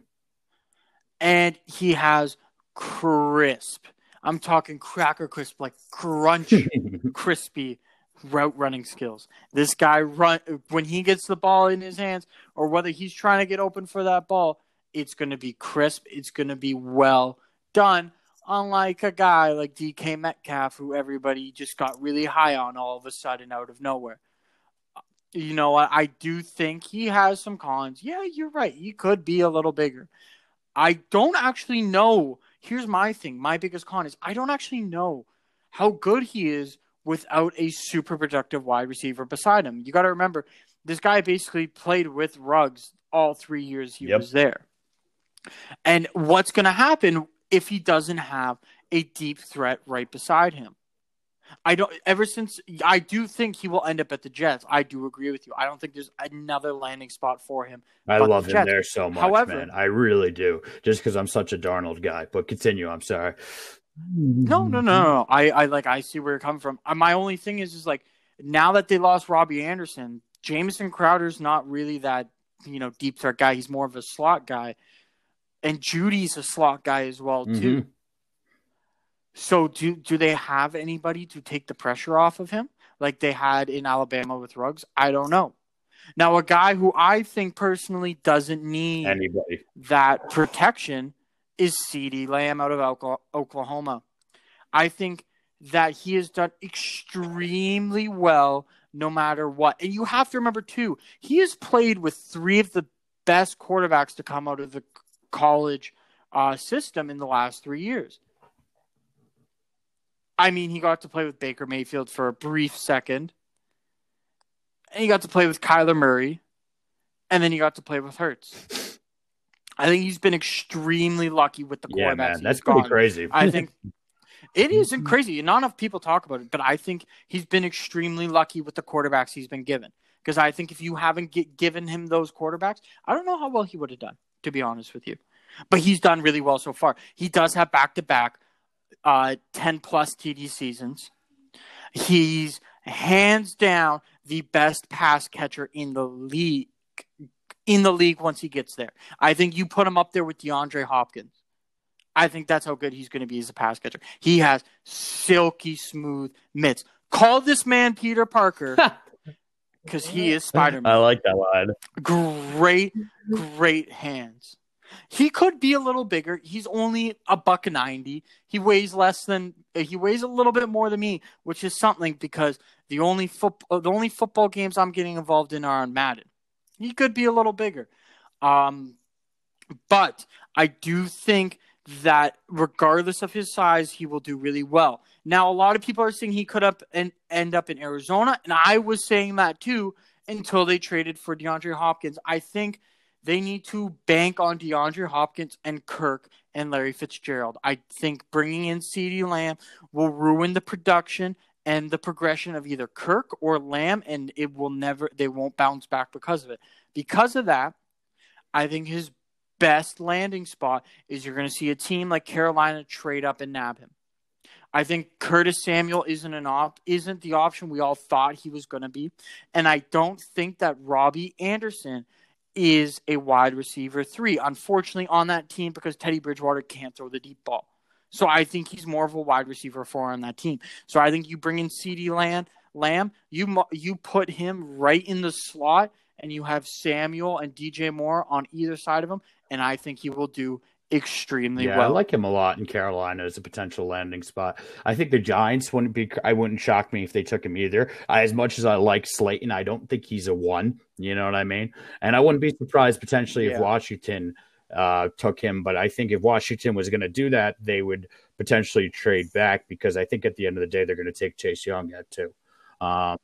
And he has crisp. I'm talking cracker crisp, like crunch, (laughs) crispy route running skills. This guy run when he gets the ball in his hands, or whether he's trying to get open for that ball, it's going to be crisp. It's going to be well done unlike a guy like DK Metcalf, who everybody just got really high on all of a sudden out of nowhere. Uh, you know, I, I do think he has some cons. Yeah, you're right. He could be a little bigger. I don't actually know. Here's my thing. My biggest con is I don't actually know how good he is without a super productive wide receiver beside him. You got to remember, this guy basically played with Ruggs all three years he yep. was there. And what's going to happen if he doesn't have a deep threat right beside him. I don't. Ever since I do think he will end up at the Jets. I do agree with you. I don't think there's another landing spot for him. I love the him there so much, However, man. I really do. Just because I'm such a Darnold guy. But continue. I'm sorry. No, no, no, no. I, I like. I see where you're coming from. My only thing is, is like now that they lost Robbie Anderson, Jamison Crowder's not really that you know deep threat guy. He's more of a slot guy and Jeudy's a slot guy as well too. Mm-hmm. So do do they have anybody to take the pressure off of him like they had in Alabama with Ruggs? I don't know. Now a guy who I think personally doesn't need anybody that protection is CeeDee Lamb out of Oklahoma. I think that he has done extremely well no matter what. And you have to remember too, he has played with three of the best quarterbacks to come out of the college uh, system in the last three years. I mean, he got to play with Baker Mayfield for a brief second, and he got to play with Kyler Murray, and then he got to play with Hurts. I think he's been extremely lucky with the quarterbacks. Yeah, man, that's pretty crazy. I think it isn't (laughs) crazy. Not enough people talk about it, but I think he's been extremely lucky with the quarterbacks he's been given. Because I think if you haven't given him those quarterbacks, I don't know how well he would have done to be honest with you. But he's done really well so far. He does have back to back uh, 10 plus TD seasons. He's hands down the best pass catcher in the league in the league once he gets there. I think you put him up there with DeAndre Hopkins. I think that's how good he's going to be as a pass catcher. He has silky smooth mitts. Call this man Peter Parker (laughs) because he is Spider Man. I like that line. Great, great hands. He could be a little bigger. He's only a buck ninety. He weighs less than he weighs a little bit more than me, which is something because the only foot the only football games I'm getting involved in are on Madden. He could be a little bigger. Um, but I do think that regardless of his size, he will do really well. Now, a lot of people are saying he could up and end up in Arizona, and I was saying that too until they traded for DeAndre Hopkins. I think they need to bank on DeAndre Hopkins and Kirk and Larry Fitzgerald. I think bringing in CeeDee Lamb will ruin the production and the progression of either Kirk or Lamb, and it will never, they won't bounce back because of it. Because of that, I think his best landing spot is you're going to see a team like Carolina trade up and nab him. I think Curtis Samuel isn't an op isn't the option we all thought he was going to be, and I don't think that Robbie Anderson is a wide receiver three. Unfortunately, on that team because Teddy Bridgewater can't throw the deep ball. So I think he's more of a wide receiver four on that team. So I think you bring in CeeDee Lamb, Lamb, you you put him right in the slot, and you have Samuel and DJ Moore on either side of him, and I think he will do extremely yeah, well. I like him a lot in Carolina as a potential landing spot. I think the Giants wouldn't be. I wouldn't shock me if they took him either. I, as much as I like Slayton, I don't think he's a one. You know what I mean? And I wouldn't be surprised potentially Yeah. if Washington uh, took him. But I think if Washington was going to do that, they would potentially trade back because I think at the end of the day they're going to take Chase Young yet too. Um,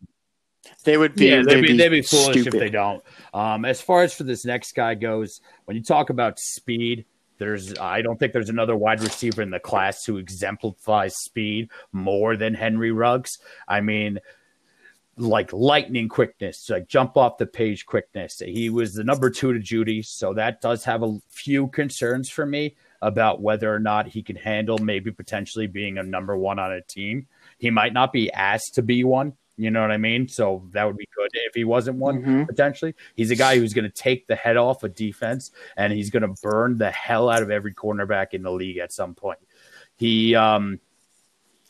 They would be. yeah, they'd be, be, they'd be foolish stupid. if they don't. Um, as far as for this next guy goes, when you talk about speed, there's I don't think there's another wide receiver in the class who exemplifies speed more than Henry Ruggs. I mean, like lightning quickness, like jump off the page quickness. He was the number two to Jeudy, so that does have a few concerns for me about whether or not he can handle maybe potentially being a number one on a team. He might not be asked to be one. You know what I mean? So that would be good if he wasn't one Mhm. potentially. He's a guy who's going to take the head off of defense and he's going to burn the hell out of every cornerback in the league at some point. He um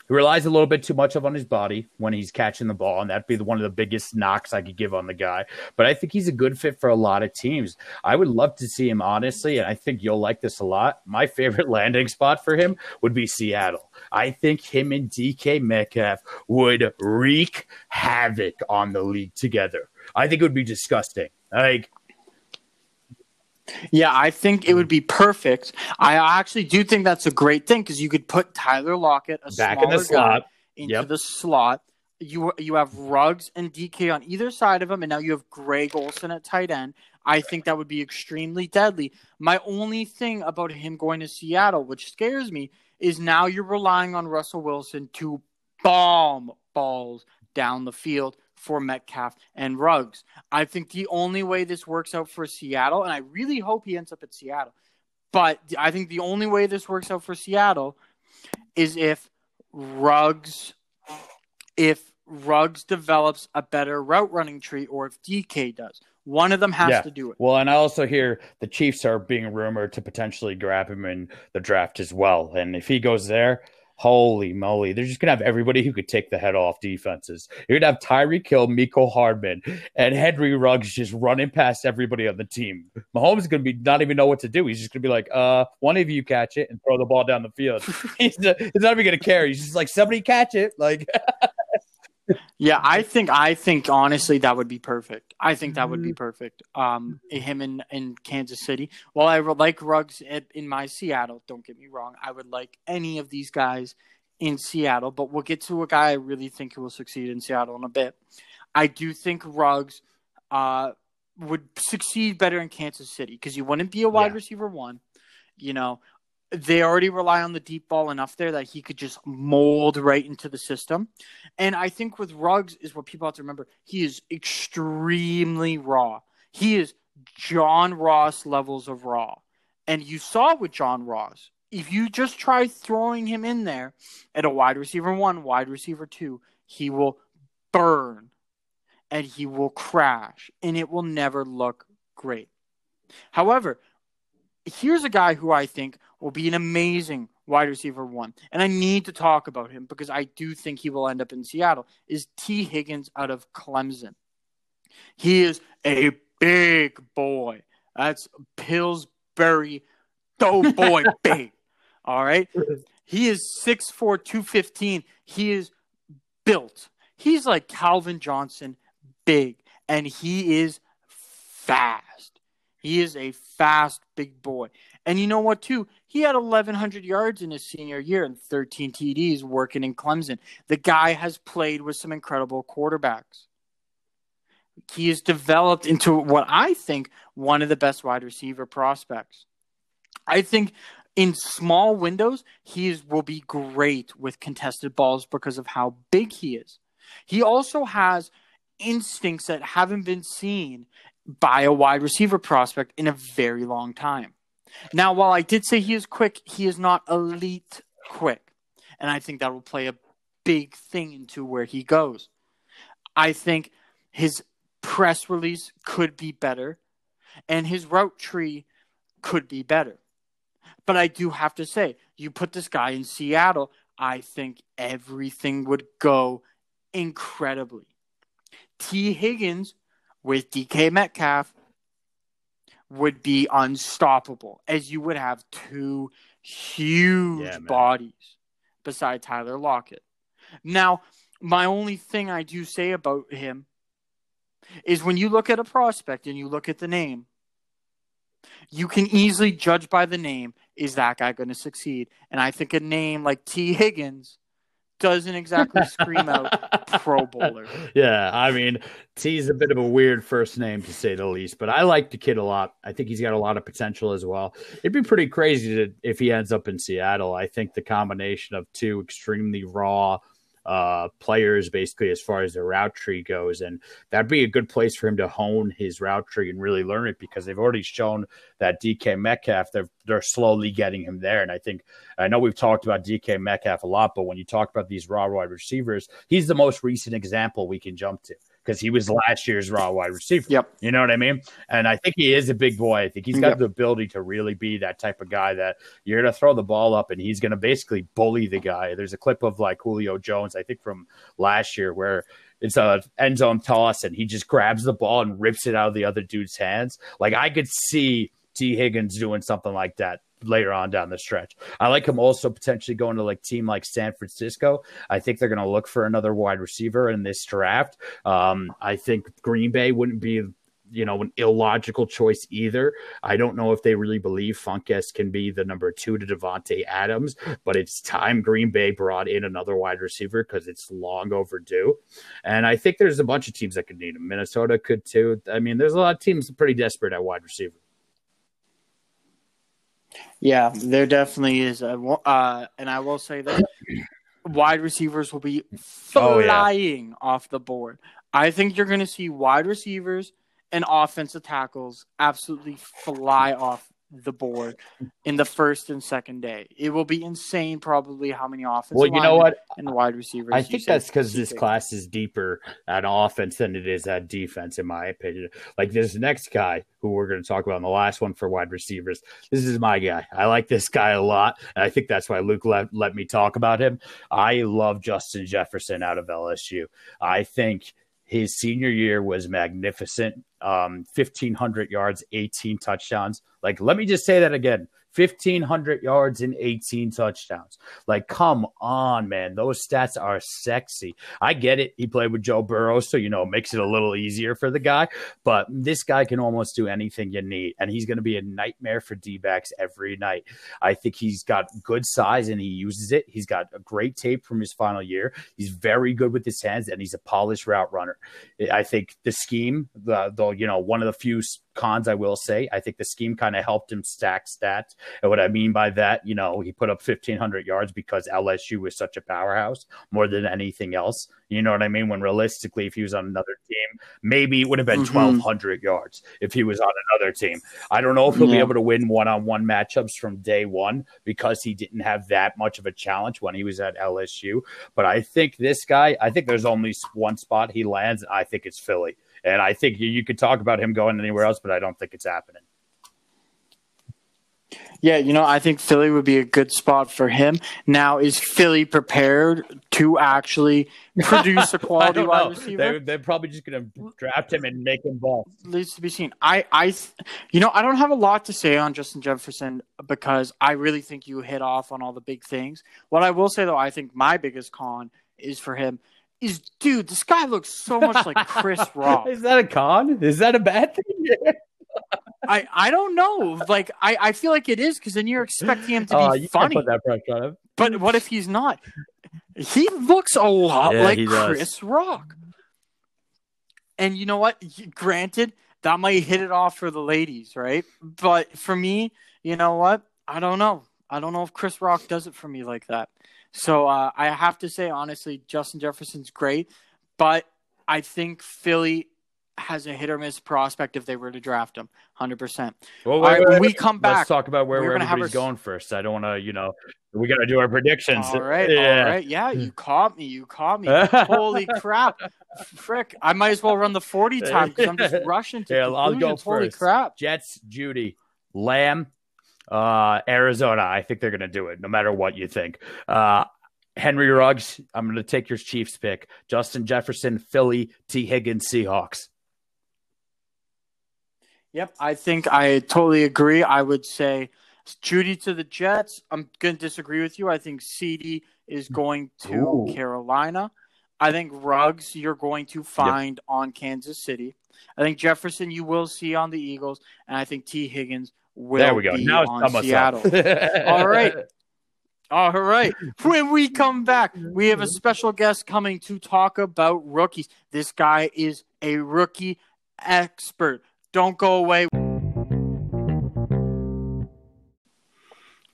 he relies a little bit too much of on his body when he's catching the ball, and that'd be the, one of the biggest knocks I could give on the guy. But I think he's a good fit for a lot of teams. I would love to see him honestly, and I think you'll like this a lot. My (laughs) favorite landing spot for him would be Seattle. I think him and DK Metcalf would wreak havoc on the league together. I think it would be disgusting. Like Yeah, I think it would be perfect. I actually do think that's a great thing because you could put Tyler Lockett, a back in the slot. into Yep. the slot. You you have Ruggs and DK on either side of him, and now you have Greg Olsen at tight end. I think that would be extremely deadly. My only thing about him going to Seattle, which scares me, is now you're relying on Russell Wilson to bomb balls down the field for Metcalf and Ruggs. I think the only way this works out for Seattle, and I really hope he ends up at Seattle, but I think the only way this works out for Seattle is if Ruggs if Ruggs develops a better route running tree or if DK does. One of them has Yeah. to do it. Well, and I also hear the Chiefs are being rumored to potentially grab him in the draft as well. And if he goes there, holy moly, they're just gonna have everybody who could take the head off defenses. You're gonna have Tyreek Hill, Mecole Hardman, and Henry Ruggs just running past everybody on the team. Mahomes is gonna be not even know what to do. He's just gonna be like, uh, one of you catch it and throw the ball down the field. (laughs) he's, not, he's not even gonna care. He's just like somebody catch it. Like (laughs) Yeah, I think I think honestly that would be perfect. I think that would be Mm-hmm. perfect. Um, him in, in Kansas City. Well, I would like Ruggs in, in my Seattle, don't get me wrong. I would like any of these guys in Seattle, but we'll get to a guy I really think who will succeed in Seattle in a bit. I do think Ruggs uh, would succeed better in Kansas City because you wouldn't be a wide Yeah. receiver one. You know, they already rely on the deep ball enough there that he could just mold right into the system. And I think with Ruggs is what people have to remember. He is extremely raw. He is John Ross levels of raw. And you saw with John Ross, if you just try throwing him in there at a wide receiver one, wide receiver two, he will burn. and he will crash and it will never look great. However, here's a guy who I think will be an amazing wide receiver one, and I need to talk about him because I do think he will end up in Seattle. Is Tee Higgins out of Clemson? He is a big boy. That's Pillsbury doughboy (laughs) big. All right. (laughs) He is 6'4, 215. He is built. He's like Calvin Johnson, big, and he is fast. He is a fast big boy. And you know what, too? He had 1,100 yards in his senior year and 13 TDs working in Clemson. The guy has played with some incredible quarterbacks. He has developed into what I think one of the best wide receiver prospects. I think in small windows, he is, will be great with contested balls because of how big he is. He also has instincts that haven't been seen by a wide receiver prospect in a very long time. Now, while I did say he is quick, he is not elite quick. And I think that will play a big thing into where he goes. I think his press release could be better and his route tree could be better. But I do have to say, you put this guy in Seattle, I think everything would go incredibly. Tee Higgins with DK Metcalf would be unstoppable, as you would have two huge yeah, bodies beside Tyler Lockett. Now, my only thing I do say about him is when you look at a prospect and you look at the name, you can easily judge by the name is that guy going to succeed? And I think a name like Tee Higgins doesn't exactly scream out (laughs) Pro Bowler. Yeah, I mean, Tee's a bit of a weird first name to say the least, but I like the kid a lot. I think he's got a lot of potential as well. It'd be pretty crazy to, if he ends up in Seattle. I think the combination of two extremely raw uh, players basically as far as the route tree goes. And that'd be a good place for him to hone his route tree and really learn it because they've already shown that DK Metcalf, they're, they're slowly getting him there. And I think, I know we've talked about DK Metcalf a lot, but when you talk about these raw wide receivers, he's the most recent example we can jump to because he was last year's raw wide receiver. Yep. You know what I mean? And I think he is a big boy. I think he's got yep. the ability to really be that type of guy that you're going to throw the ball up and he's going to basically bully the guy. There's a clip of like Julio Jones, I think from last year, where it's a end zone toss and he just grabs the ball and rips it out of the other dude's hands. Like I could see Tee Higgins doing something like that later on down the stretch. I like him also potentially going to like team like San Francisco. I think they're going to look for another wide receiver in this draft. Um, I think Green Bay wouldn't be you know an illogical choice either. I don't know if they really believe Funchess can be the number two to Davante Adams, but it's time Green Bay brought in another wide receiver because it's long overdue. And I think there's a bunch of teams that could need him. Minnesota could too. I mean, there's a lot of teams pretty desperate at wide receiver. Yeah, there definitely is. A, uh, and I will say that wide receivers will be flying oh, yeah. off the board. I think you're going to see wide receivers and offensive tackles absolutely fly off the board in the first and second day. It will be insane, probably how many offensive. Well, you know what, and wide receivers. I think that's because this class is deeper at offense than it is at defense, in my opinion. Like this next guy who we're going to talk about in the last one for wide receivers. This is my guy. I like this guy a lot, and I think that's why Luke let, let me talk about him. I love Justin Jefferson out of LSU. I think his senior year was magnificent. Um, 1,500 yards, 18 touchdowns. Like, let me just say that again 1,500 yards and 18 touchdowns. Like, come on, man. Those stats are sexy. I get it. He played with Joe Burrow, so, you know, makes it a little easier for the guy. But this guy can almost do anything you need. And he's going to be a nightmare for D backs every night. I think he's got good size and he uses it. He's got a great tape from his final year. He's very good with his hands and he's a polished route runner. I think the scheme, the, the you know, one of the few cons I will say. I think the scheme kind of helped him stack stats. And what I mean by that, you know, he put up 1,500 yards because LSU was such a powerhouse more than anything else. You know what I mean? When realistically, if he was on another team, maybe it would have been mm-hmm. 1,200 yards if he was on another team. I don't know if he'll yeah. be able to win one on one matchups from day one because he didn't have that much of a challenge when he was at LSU. But I think this guy, I think there's only one spot he lands. I think it's Philly. And I think you, you could talk about him going anywhere else, but I don't think it's happening. Yeah, you know, I think Philly would be a good spot for him. Now, is Philly prepared to actually (laughs) produce a quality wide receiver? They're, they're, probably just going to draft him and make him ball. Needs to be seen. I, I, you know, I don't have a lot to say on Justin Jefferson because I really think you hit off on all the big things. What I will say though, I think my biggest con is for him is, dude, this guy looks so much like Chris (laughs) Rock. is that a con? Is that a bad thing? (laughs) I, I don't know. Like I, I feel like it is because then you're expecting him to be uh, funny. put that pressure on him. But what if he's not? He looks a lot yeah, like Chris Rock. And you know what? Granted, that might hit it off for the ladies, right? But for me, you know what? I don't know. I don't know if Chris Rock does it for me like that. So uh, I have to say, honestly, Justin Jefferson's great, but I think Philly has a hit or miss prospect if they were to draft him, hundred percent. Well, wait, when we come back, let's talk about where we're everybody's our... going first. I don't want to, you know, we got to do our predictions. All right, yeah. all right, yeah. You caught me. You caught me. Holy (laughs) crap, frick! I might as well run the forty time because I'm just (laughs) rushing to. Yeah, I'll go first. Holy crap! Jets, Jeudy, Lamb, uh, Arizona. I think they're going to do it, no matter what you think. Uh, Henry Ruggs, I'm going to take your Chiefs pick. Justin Jefferson, Philly, Tee Higgins, Seahawks. Yep, I think I totally agree. I would say Jeudy to the Jets. I'm going to disagree with you. I think CeeDee is going to Ooh. Carolina. I think Ruggs you're going to find yep. on Kansas City. I think Jefferson you will see on the Eagles, and I think Tee Higgins will there we go. be now on Seattle. (laughs) All right. All right. When we come back, we have a special guest coming to talk about rookies. This guy is a rookie expert. Don't go away.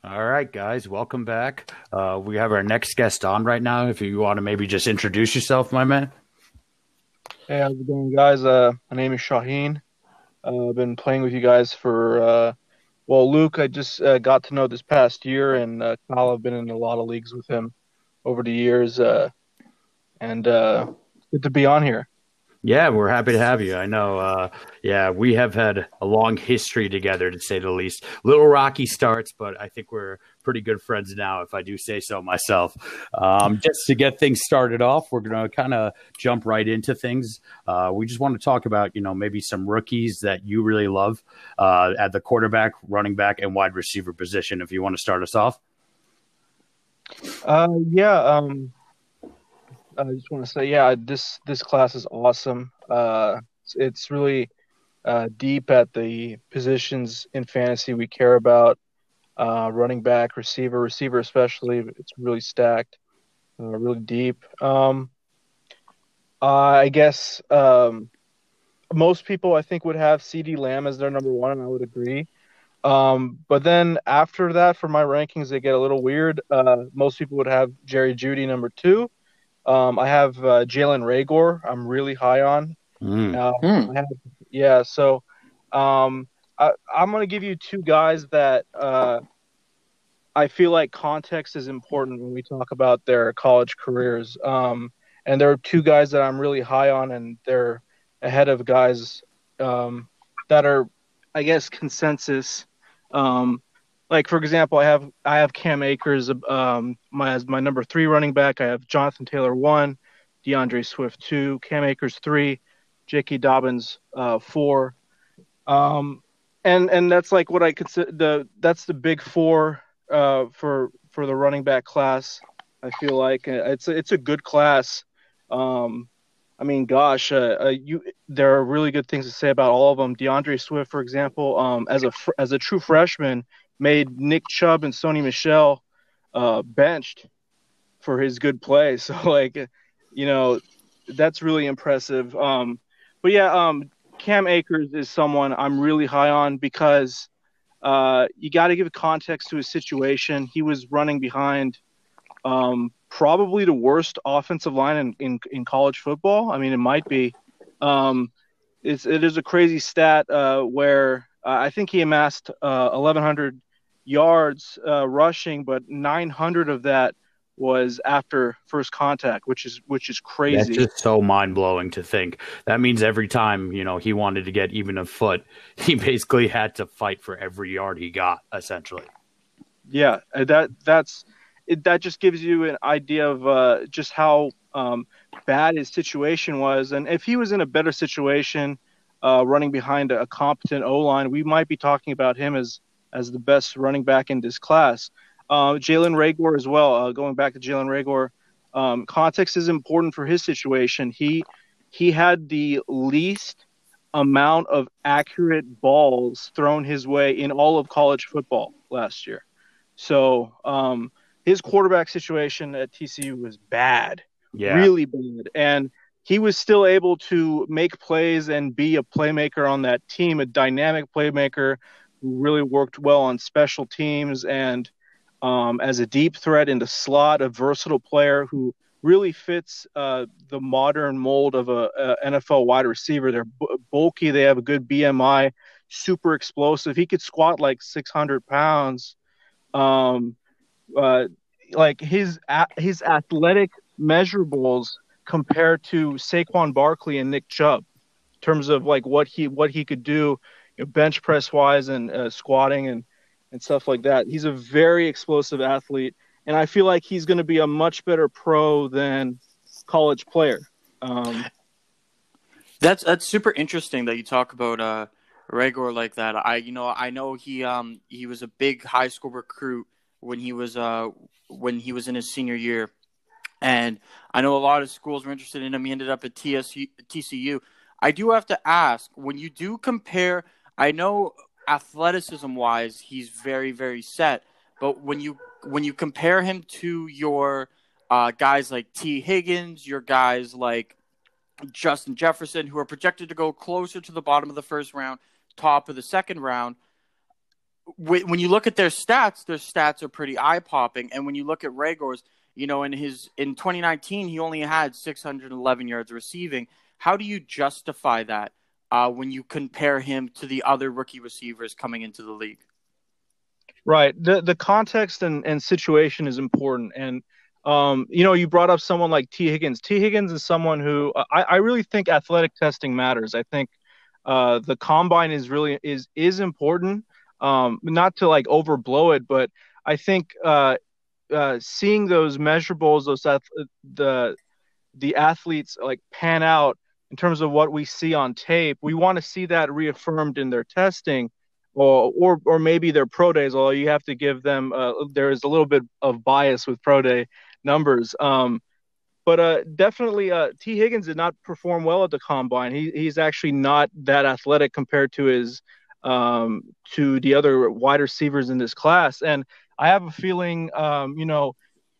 All right, guys, welcome back. Uh, we have our next guest on right now. If you want to maybe just introduce yourself, my man. Hey, how's it going, guys? Uh, my name is Shaheen. Uh, I've been playing with you guys for, uh, well, Luke, I just uh, got to know this past year, and uh, Kyle, I've been in a lot of leagues with him over the years, uh, and uh, good to be on here. Yeah, we're happy to have you. I know. Uh, yeah, we have had a long history together, to say the least. Little rocky starts, but I think we're pretty good friends now, if I do say so myself. Um, just to get things started off, we're going to kind of jump right into things. Uh, we just want to talk about, you know, maybe some rookies that you really love uh, at the quarterback, running back, and wide receiver position. If you want to start us off. Uh, yeah. Um I just want to say, yeah, this this class is awesome. Uh, it's, really uh, deep at the positions in fantasy we care about. Uh, running back, receiver, receiver especially. It's really stacked, uh, really deep. Um, I guess um, most people I think would have CeeDee Lamb as their number one, and I would agree. Um, but then after that, for my rankings, they get a little weird. Uh, most people would have Jerry Jeudy number two. Um, I have uh, Jalen Reagor. I'm really high on. Mm. Uh, mm. Have, yeah, so um, I, am going to give you two guys that uh, I feel like context is important when we talk about their college careers. Um, and there are two guys that I'm really high on, and they're ahead of guys um, that are, I guess, consensus um, like for example, I have I have Cam Akers um my as my number three running back. I have Jonathan Taylor one, D'Andre Swift two, Cam Akers three, J.K. Dobbins uh, four, um, and and that's like what I consider the that's the big four uh, for for the running back class. I feel like it's a, it's a good class. Um, I mean, gosh, uh, uh, you there are really good things to say about all of them. D'Andre Swift, for example, um, as a as a true freshman, made Nick Chubb and Sony Michel uh, benched for his good play. (laughs) So like, you know, that's really impressive. Um, but yeah, um, Cam Akers is someone I'm really high on because uh, you got to give context to his situation. He was running behind um, probably the worst offensive line in, in, in, college football. I mean, it might be. Um, it's, it is a crazy stat uh, where uh, I think he amassed 1,100 uh, yards uh, rushing, but 900 of that was after first contact, which is which is crazy. That's just so mind blowing to think. That means every time you know he wanted to get even a foot, (laughs) he basically had to fight for every yard he got, essentially. Yeah, that that's it, that just gives you an idea of uh, just how um, bad his situation was, and if he was in a better situation, uh, running behind a, a competent O line, we might be talking about him as as the best running back in this class. Uh, Jalen Reagor as well. Uh, going back to Jalen Reagor, um, context is important for his situation. He he had the least amount of accurate balls thrown his way in all of college football last year. So um, his quarterback situation at TCU was bad, yeah. really bad, and he was still able to make plays and be a playmaker on that team, a dynamic playmaker who really worked well on special teams and um, as a deep threat in the slot, a versatile player who really fits uh, the modern mold of a, a, NFL wide receiver. They're b- bulky, they have a good BMI, super explosive. He could squat like 600 pounds. Um, uh, like his his athletic measurables compared to Saquon Barkley and Nick Chubb in terms of like what he what he could do bench press wise and uh, squatting and and stuff like that. He's a very explosive athlete, and I feel like he's going to be a much better pro than college player. Um, that's that's super interesting that you talk about uh, Reagor like that. I you know I know he um he was a big high school recruit when he was uh when he was in his senior year, and I know a lot of schools were interested in him. He ended up at TSU, TCU. I do have to ask when you do compare. I know athleticism wise, he's very very set. But when you when you compare him to your uh, guys like Tee Higgins, your guys like Justin Jefferson, who are projected to go closer to the bottom of the first round, top of the second round. When you look at their stats, their stats are pretty eye popping. And when you look at Reagor's, you know, in his in 2019, he only had 611 yards receiving. How do you justify that? Uh, when you compare him to the other rookie receivers coming into the league. Right. The the context and, and situation is important. And um, you know, you brought up someone like Tee Higgins. Tee Higgins is someone who I, I really think athletic testing matters. I think uh, the combine is really is is important. Um, not to like overblow it, but I think uh, uh, seeing those measurables, those the the athletes like pan out in terms of what we see on tape. We want to see that reaffirmed in their testing, or or or maybe their pro days. Although you have to give them, uh, there is a little bit of bias with pro day numbers. Um, but uh, definitely, uh, Tee Higgins did not perform well at the combine. He, he's actually not that athletic compared to his um, to the other wide receivers in this class. And I have a feeling, um, you know,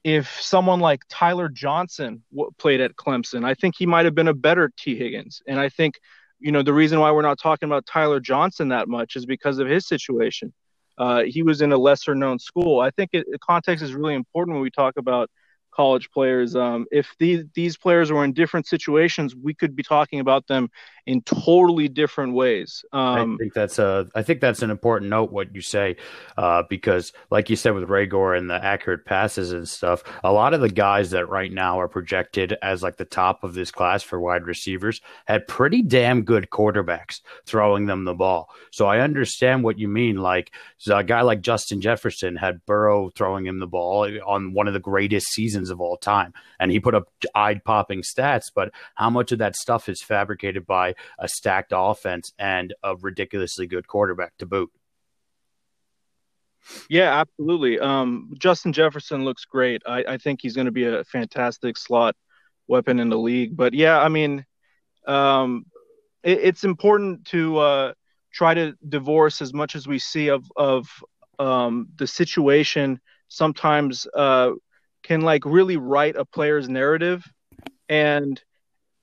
if someone like Tyler Johnson w- played at Clemson, I think he might have been a better Tee Higgins. And I think, you know, the reason why we're not talking about Tyler Johnson that much is because of his situation. Uh, he was in a lesser known school. I think it, context is really important when we talk about college players. Um, if these these players were in different situations, we could be talking about them in totally different ways. Um, I think that's a I think that's an important note what you say uh, because, like you said with Reagor and the accurate passes and stuff, a lot of the guys that right now are projected as like the top of this class for wide receivers had pretty damn good quarterbacks throwing them the ball. So I understand what you mean. Like a guy like Justin Jefferson had Burrow throwing him the ball on one of the greatest seasons of all time. And he put up eye popping stats, but how much of that stuff is fabricated by a stacked offense and a ridiculously good quarterback to boot? Yeah, absolutely. Um, Justin Jefferson looks great. I, I think he's going to be a fantastic slot weapon in the league. But yeah, I mean, um, it, it's important to uh, try to divorce as much as we see of of um, the situation. Sometimes uh, can like really write a player's narrative and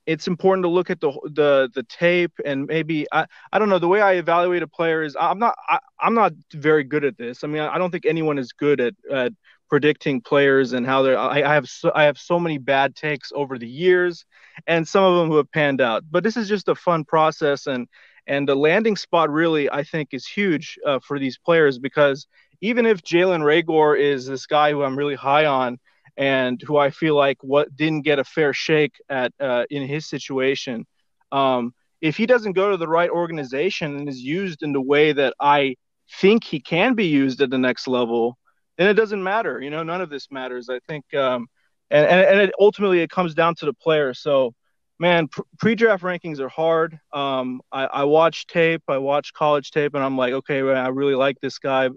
it's important to look at the the the tape and maybe I, I don't know the way I evaluate a player is I'm not I, am not very good at this. I mean I don't think anyone is good at, at predicting players and how they're I, I have so, I have so many bad takes over the years and some of them who have panned out. But this is just a fun process and and the landing spot really I think is huge uh, for these players because even if Jalen Reagor is this guy who I'm really high on and who I feel like what didn't get a fair shake at uh, in his situation. Um, if he doesn't go to the right organization and is used in the way that I think he can be used at the next level, then it doesn't matter. You know, none of this matters. I think, um, and and, and it, ultimately it comes down to the player. So, man, pre-draft rankings are hard. Um, I, I watch tape, I watch college tape, and I'm like, okay, I really like this guy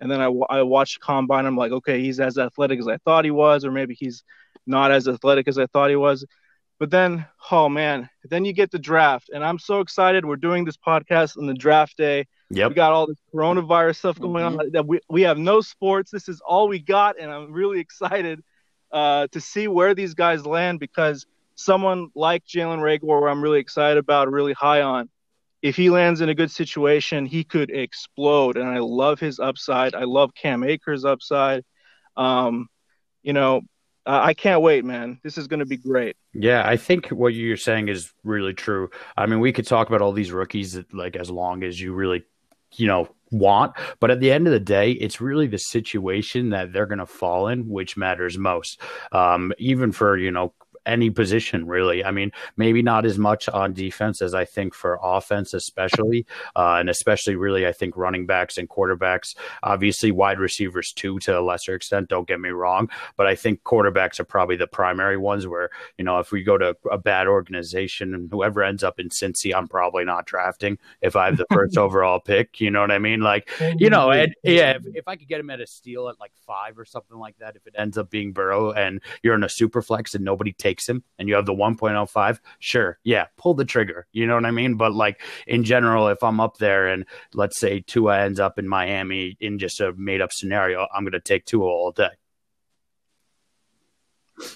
and then I, I watched combine. I'm like, okay, he's as athletic as I thought he was, or maybe he's not as athletic as I thought he was. But then, oh man, then you get the draft, and I'm so excited. We're doing this podcast on the draft day. Yep. We got all this coronavirus stuff going mm-hmm. on. That we we have no sports. This is all we got, and I'm really excited uh, to see where these guys land because someone like Jalen Reagor, I'm really excited about, really high on, if he lands in a good situation, he could explode. And I love his upside. I love Cam Akers' upside. Um, you know, I can't wait, man. This is going to be great. Yeah, I think what you're saying is really true. I mean, we could talk about all these rookies that, like as long as you really, you know, want, but at the end of the day, it's really the situation that they're going to fall in which matters most. Um, even for you know any position really. I mean, maybe not as much on defense as I think for offense, especially, uh, and especially really I think running backs and quarterbacks. Obviously, wide receivers too, to a lesser extent. Don't get me wrong, but I think quarterbacks are probably the primary ones where you know if we go to a bad organization and whoever ends up in Cincy, I'm probably not drafting if I have the first (laughs) overall pick. You know what I mean? Like you know, and yeah, if, if I could get him at a steal at like five or something like that, if it ends up being Burrow and you're in a super flex and nobody takes takes him and you have the 1.05, sure, yeah, pull the trigger. You know what I mean? But like in general, if I'm up there and let's say Tua ends up in Miami in just a made up scenario, I'm going to take Tua all day.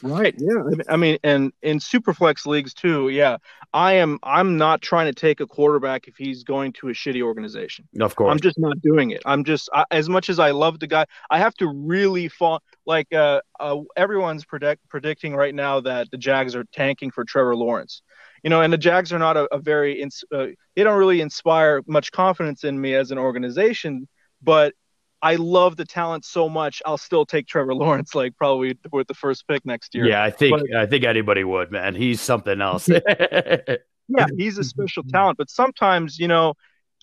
Right. Yeah. I mean, and in superflex leagues too. Yeah. I am. I'm not trying to take a quarterback if he's going to a shitty organization. Of course. I'm just not doing it. I'm just I, as much as I love the guy, I have to really fall. Like uh, uh, everyone's predict, predicting right now that the Jags are tanking for Trevor Lawrence. You know, and the Jags are not a, a very. Ins- uh, they don't really inspire much confidence in me as an organization. But I love the talent so much. I'll still take Trevor Lawrence, like probably with the first pick next year. Yeah, I think but, I think anybody would, man. He's something else. (laughs) yeah, he's a special talent. But sometimes, you know,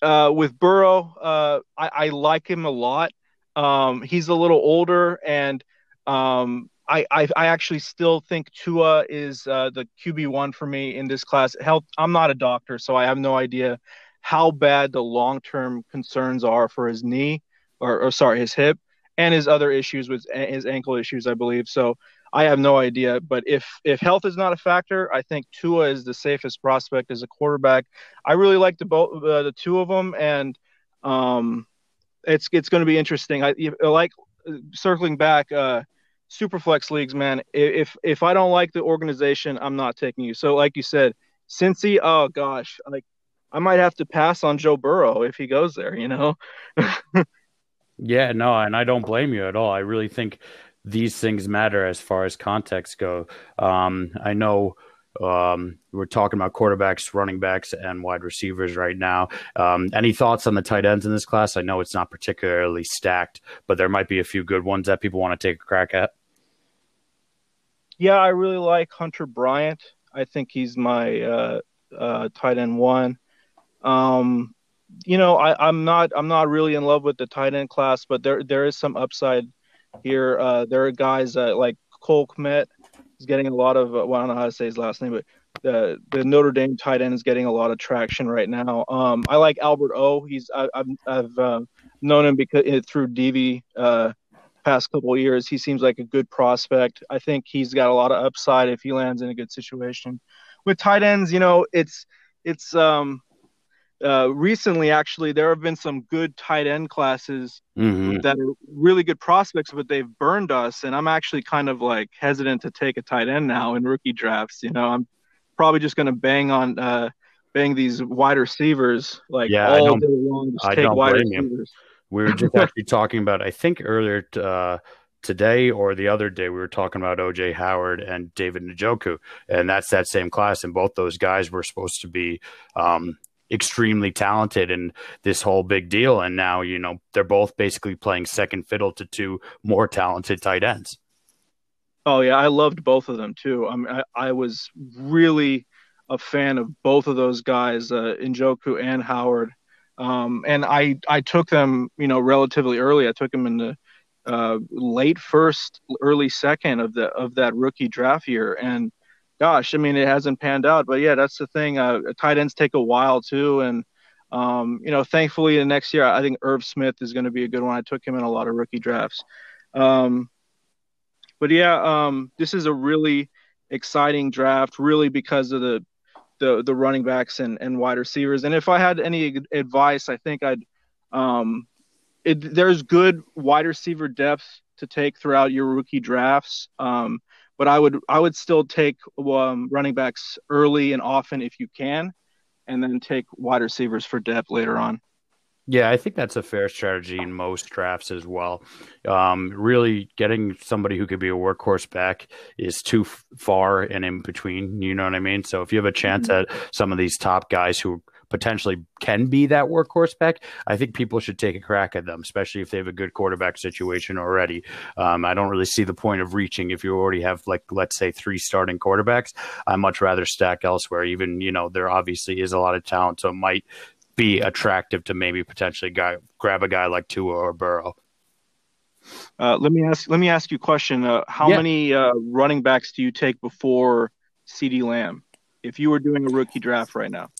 uh, with Burrow, uh, I, I, like him a lot. Um, he's a little older, and um, I, I, I actually still think Tua is uh, the QB one for me in this class. Health. I'm not a doctor, so I have no idea how bad the long term concerns are for his knee or, or sorry, his hip and his other issues with his ankle issues, I believe. So I have no idea. But if if health is not a factor, I think Tua is the safest prospect as a quarterback. I really like the both uh, the two of them, and um, it's it's going to be interesting. I like circling back. Uh, Superflex leagues, man. If if I don't like the organization, I'm not taking you. So, like you said, Cincy. Oh gosh, like I might have to pass on Joe Burrow if he goes there. You know. (laughs) Yeah, no, and I don't blame you at all. I really think these things matter as far as context go. Um, I know um, we're talking about quarterbacks, running backs, and wide receivers right now. Um, any thoughts on the tight ends in this class? I know it's not particularly stacked, but there might be a few good ones that people want to take a crack at. Yeah, I really like Hunter Bryant. I think he's my uh, uh, tight end one. Um, you know, I, am not I'm not really in love with the tight end class, but there there is some upside here. Uh, there are guys uh, like Cole Kmet is getting a lot of uh, well, I don't know how to say his last name, but the the Notre Dame tight end is getting a lot of traction right now. Um, I like Albert O. He's I, have I've uh, known him because uh, through DV uh, past couple years. He seems like a good prospect. I think he's got a lot of upside if he lands in a good situation. With tight ends, you know, it's it's um uh, recently, actually, there have been some good tight end classes mm-hmm. that are really good prospects, but they've burned us. And I'm actually kind of like hesitant to take a tight end now in rookie drafts. You know, I'm probably just going to bang on uh, bang these wide receivers like Yeah, I all don't- day long. Just I take don't wide receivers. We were just (laughs) actually talking about, I think earlier uh, today or the other day, we were talking about OJ Howard and David Njoku, and that's that same class. And both those guys were supposed to be um, extremely talented in this whole big deal. And now, you know, they're both basically playing second fiddle to two more talented tight ends. Oh yeah, I loved both of them too. I mean, I, I was really a fan of both of those guys, uh, Njoku and Howard. Um, and I I took them, you know, relatively early. I took them in the uh, late first, early second of the of that rookie draft year. And gosh, I mean, it hasn't panned out. But yeah, that's the thing. Uh, tight ends take a while too, and um, you know, thankfully the next year, I think Irv Smith is going to be a good one. I took him in a lot of rookie drafts. Um, but yeah, um, this is a really exciting draft, really because of the the the running backs and, and wide receivers. And if I had any advice, I think I'd um, it, there's good wide receiver depth to take throughout your rookie drafts. Um, but I would I would still take um, running backs early and often if you can, and then take wide receivers for depth later on. Yeah, I think that's a fair strategy in most drafts as well. Um, really, getting somebody who could be a workhorse back is too f- far and in between. You know what I mean? So if you have a chance at some of these top guys who potentially can be that workhorse back, I think people should take a crack at them, especially if they have a good quarterback situation already. Um, I don't really see the point of reaching if you already have, like, let's say, three starting quarterbacks. I much rather stack elsewhere. Even you know, there obviously is a lot of talent, so it might be attractive to maybe potentially guy, grab a guy like Tua or Burrow. Uh, let me ask let me ask you a question. Uh, how Yeah. many uh, running backs do you take before CeeDee Lamb? If you were doing a rookie draft right now,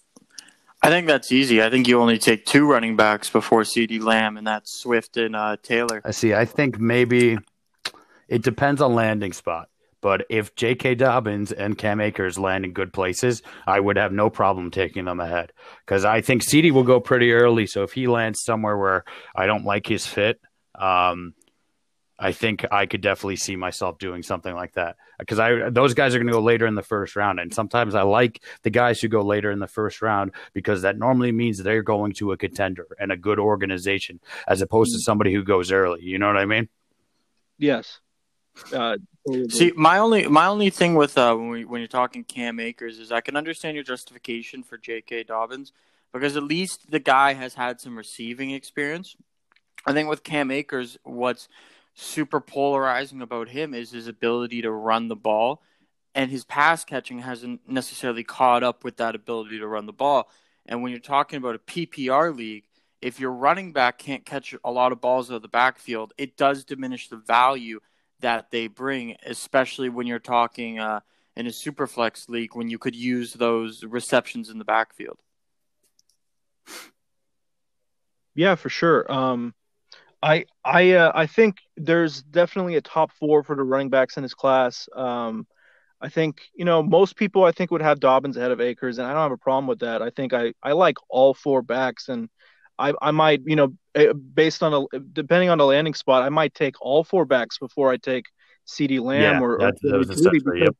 I think that's easy. I think you only take two running backs before CeeDee Lamb, and that's Swift and uh, Taylor. I see. I think maybe it depends on landing spot. But if J.K. Dobbins and Cam Akers land in good places, I would have no problem taking them ahead because I think CeeDee will go pretty early. So if he lands somewhere where I don't like his fit, um, I think I could definitely see myself doing something like that because I those guys are going to go later in the first round, and sometimes I like the guys who go later in the first round because that normally means they're going to a contender and a good organization as opposed to somebody who goes early. You know what I mean? yes. Uh, totally. See, my only my only thing with uh, when we, when you're talking Cam Akers is I can understand your justification for J.K. Dobbins because at least the guy has had some receiving experience. I think with Cam Akers, what's super polarizing about him is his ability to run the ball, and his pass catching hasn't necessarily caught up with that ability to run the ball. And when you're talking about a PPR league, if your running back can't catch a lot of balls out of the backfield, it does diminish the value that they bring, especially when you're talking uh, in a superflex league when you could use those receptions in the backfield. Yeah, for sure. Um, I I uh, I think there's definitely a top four for the running backs in this class. Um, I think you know most people I think would have Dobbins ahead of Akers, and I don't have a problem with that. I think I I like all four backs, and I I might you know eh, based on a depending on the landing spot, I might take all four backs before I take CeeDee Lamb Yeah, or, or that- that was Jeudy essentially- because, yep.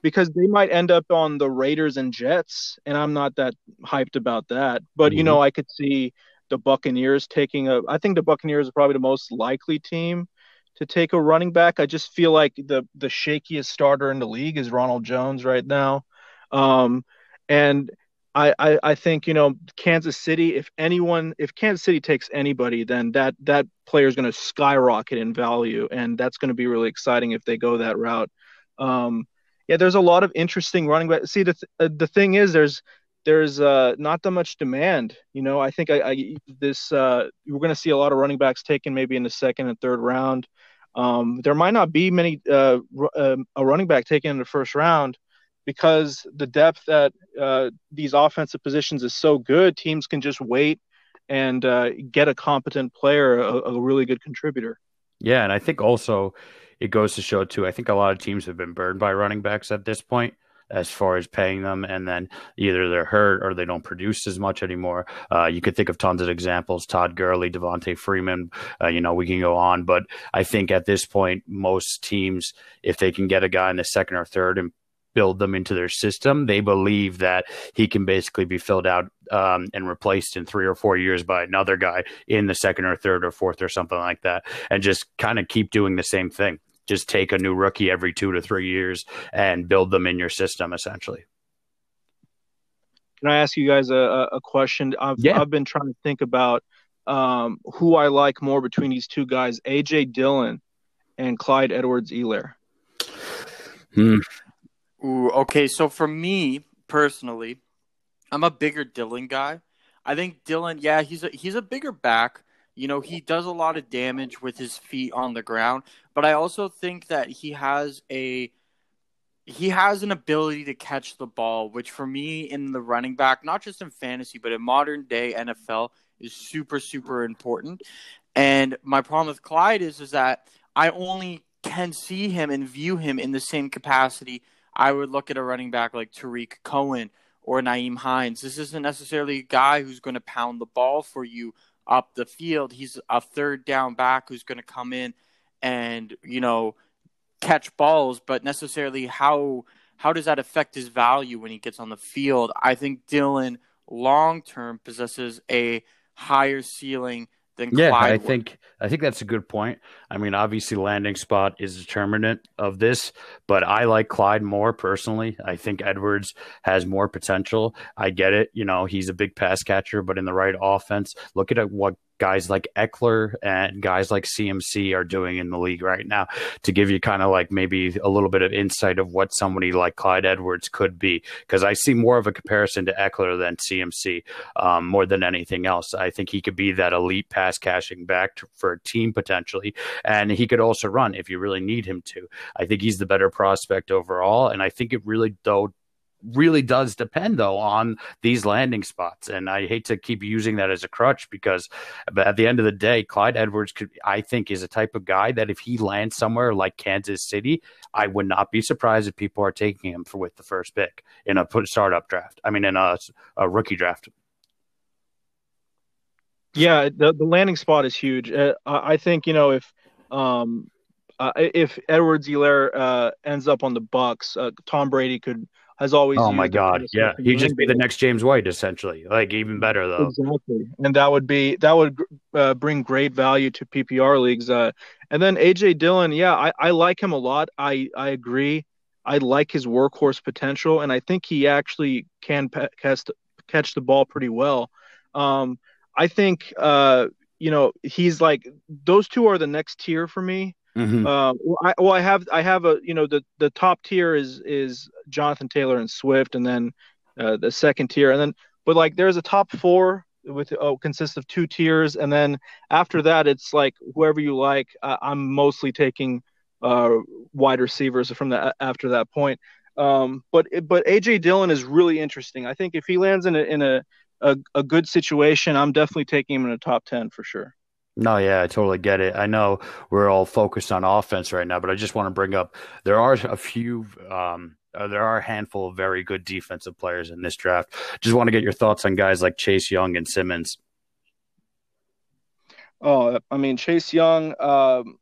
because they might end up on the Raiders and Jets, and I'm not that hyped about that. But you Mhm. know, I could see the Buccaneers taking a. I think the Buccaneers are probably the most likely team to take a running back. I just feel like the the shakiest starter in the league is Ronald Jones right now, um, and I, I I think you know Kansas City. If anyone, if Kansas City takes anybody, then that that player is going to skyrocket in value, and that's going to be really exciting if they go that route. Um, yeah, there's a lot of interesting running back. See, the th- the thing is, there's there's uh, not that much demand. You know, I think I, I this uh, we're going to see a lot of running backs taken maybe in the second and third round. Um, there might not be many uh, um, a running back taken in the first round because the depth at uh, these offensive positions is so good. Teams can just wait and uh, get a competent player, a, a really good contributor. Yeah, and I think also it goes to show too. I think a lot of teams have been burned by running backs at this point, as far as paying them, and then either they're hurt or they don't produce as much anymore. Uh, you could think of tons of examples: Todd Gurley, Devonta Freeman. Uh, you know, we can go on, but I think at this point, most teams, if they can get a guy in the second or third and build them into their system. They believe that he can basically be filled out um, and replaced in three or four years by another guy in the second or third or fourth or something like that, and just kind of keep doing the same thing. Just take a new rookie every two to three years and build them in your system, essentially. Can I ask you guys a, a question? I've, yeah. I've been trying to think about um, who I like more between these two guys, AJ Dillon and Clyde Edwards Helaire. Hmm. Ooh, okay. So for me personally, I'm a bigger Dillon guy. I think Dillon, yeah, he's a he's a bigger back. You know, he does a lot of damage with his feet on the ground, but I also think that he has a he has an ability to catch the ball, which for me in the running back, not just in fantasy, but in modern day NFL, is super, super important. And my problem with Clyde is is that I only can see him and view him in the same capacity I would look at a running back like Tarik Cohen or Nyheim Hines. This isn't necessarily a guy who's going to pound the ball for you up the field. He's a third down back who's going to come in and, you know, catch balls, but necessarily how how does that affect his value when he gets on the field? I think Dillon long term possesses a higher ceiling than yeah, Clyde I think I think that's a good point. I mean, obviously, landing spot is determinant of this, but I like Clyde more personally. I think Edwards has more potential. I get it. You know, he's a big pass catcher, but in the right offense, look at what guys like Ekeler and guys like CMC are doing in the league right now to give you kind of like maybe a little bit of insight of what somebody like Clyde Edwards could be. Because I see more of a comparison to Ekeler than CMC um, more than anything else. I think he could be that elite pass catching back to, for a team potentially. And he could also run if you really need him to. I think he's the better prospect overall. And I think it really, though, really does depend though on these landing spots. And i hate to keep using that as a crutch because at the end of the day clyde edwards could i think is a type of guy that if he lands somewhere like kansas city i would not be surprised if people are taking him for with the first pick in a startup draft. I mean in a, a rookie draft. Yeah the, the landing spot is huge. Uh, i think you know if um uh, if Edwards Helaire uh, ends up on the bucks uh, Tom Brady could has always. Oh my God! Yeah, he'd just be the next James White, essentially. Like even better though. Exactly, and that would be that would uh, bring great value to PPR leagues. Uh, and then AJ Dillon, yeah, I, I like him a lot. I I agree. I like his workhorse potential, and I think he actually can pe- catch catch the ball pretty well. Um, I think uh, you know he's like those two are the next tier for me. Mm-hmm. Uh, well, I, well, I have I have a you know the the top tier is is Jonathan Taylor and Swift, and then uh, the second tier, and then but like there's a top four with oh consists of two tiers, and then after that it's like whoever you like. Uh, I'm mostly taking uh, wide receivers from the after that point. Um, but but AJ Dillon is really interesting. I think if he lands in a in a, a, a good situation, I'm definitely taking him in a top ten for sure. No, yeah, I totally get it. I know we're all focused on offense right now, but I just want to bring up there are a few, um, uh, there are a handful of very good defensive players in this draft. Just want to get your thoughts on guys like Chase Young and Simmons. Oh, I mean Chase Young. Um,